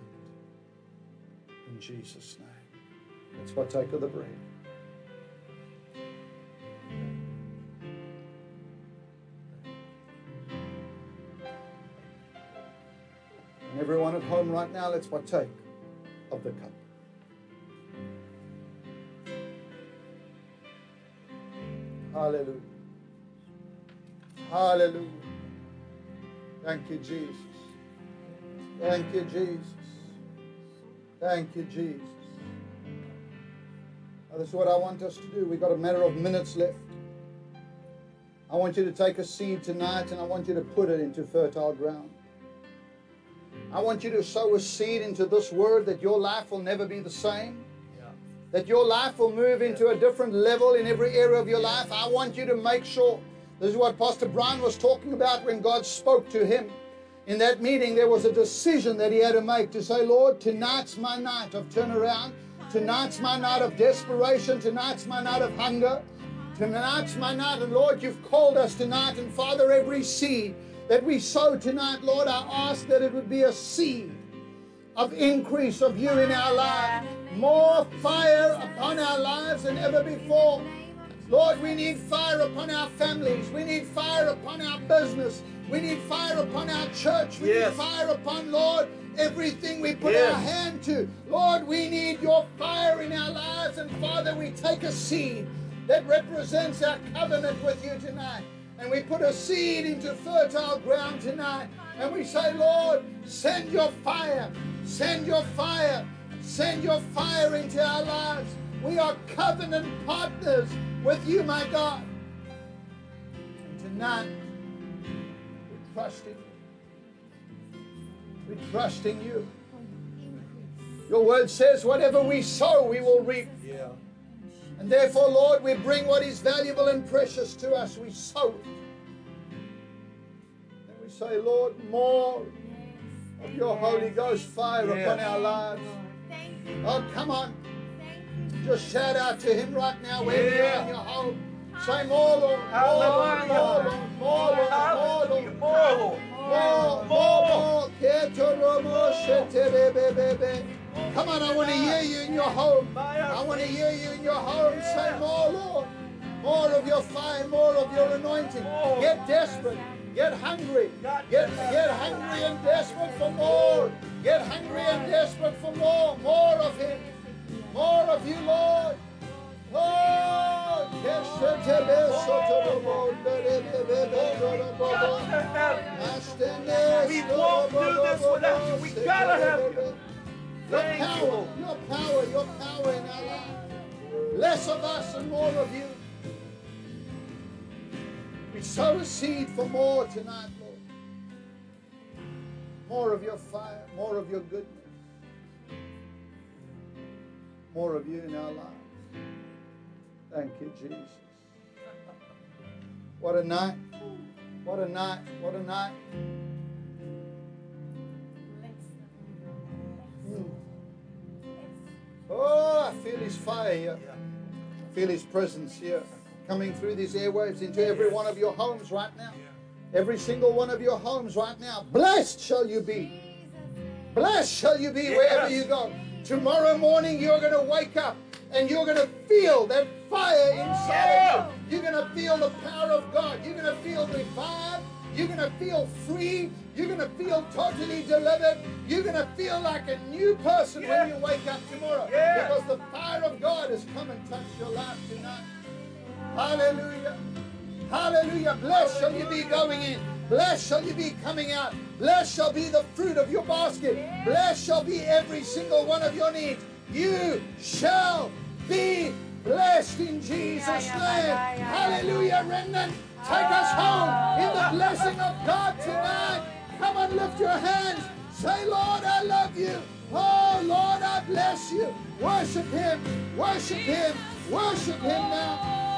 In Jesus' name. Let's partake of the bread. And everyone at home right now, let's partake of the cup. Hallelujah. Hallelujah. Thank you, Jesus. Thank you, Jesus. Thank you, Jesus. Now, this is what I want us to do. We've got a matter of minutes left. I want you to take a seed tonight and I want you to put it into fertile ground. I want you to sow a seed into this word that your life will never be the same. That your life will move into a different level in every area of your life. I want you to make sure. This is what Pastor Brian was talking about when God spoke to him. In that meeting, there was a decision that he had to make to say, Lord, tonight's my night of turnaround. Tonight's my night of desperation. Tonight's my night of hunger. Tonight's my night. And Lord, you've called us tonight. And Father, every seed that we sow tonight, Lord, I ask that it would be a seed of increase of you in our lives. More fire upon our lives than ever before. Lord, we need fire upon our families. We need fire upon our business. We need fire upon our church. We Yes. need fire upon, Lord, everything we put Yes. our hand to. Lord, we need your fire in our lives. And Father, we take a seed that represents our covenant with you tonight. And we put a seed into fertile ground tonight. And we say, Lord, send your fire, send your fire, send your fire into our lives. We are covenant partners with you, my God. And tonight, we trust in you. We trust in you. Your word says, whatever we sow, we will reap. Yeah. And therefore, Lord, we bring what is valuable and precious to us. We sow it. And we say, Lord, more of your Holy Ghost fire Yes. upon our lives. Oh, come on. Just shout out to Him right now, wherever you're Yeah. in your home. Say, more, Lord, more, Lord, Hallelujah. more, Lord, more, Lord, more, Hallelujah. Lord. More, Lord. More, more, more. Ketoromo sheterebebebe. Come on, I want to hear you in your home. I want to hear you in your home. Say more, Lord. More of your fire, more of your anointing. Get desperate. Get hungry. Get, get hungry and desperate for more. Get hungry and desperate for more. More of Him. More of you, Lord. Lord. We won't do this without you. We gotta have you. Your Thank power, Lord. your power, your power in our lives. Less of us and more of you. We sow a seed for more tonight, Lord. More of your fire, more of your goodness. More of you in our lives. Thank you, Jesus. What a night. What a night. What a night. His fire here. Feel his presence here. Coming through these airwaves into every one of your homes right now. Every single one of your homes right now. Blessed shall you be. Blessed shall you be wherever you go. Tomorrow morning you're going to wake up and you're going to feel that fire inside of you. You're going to feel the power of God. You're going to feel revived. You're going to feel free. You're going to feel totally delivered. You're going to feel like a new person when you wake up tomorrow. Yeah. Because the fire of God has come and touched your life tonight. Hallelujah. Hallelujah. Blessed shall you be going in. Blessed shall you be coming out. Blessed shall be the fruit of your basket. Blessed shall be every single one of your needs. You shall be blessed in Jesus' name. Hallelujah, remnant. Take us home in the ah. blessing of God tonight. Come on, lift your hands. Say, Lord, I love you. Oh, Lord, I bless you. Worship Him. Worship Him. Worship Him now.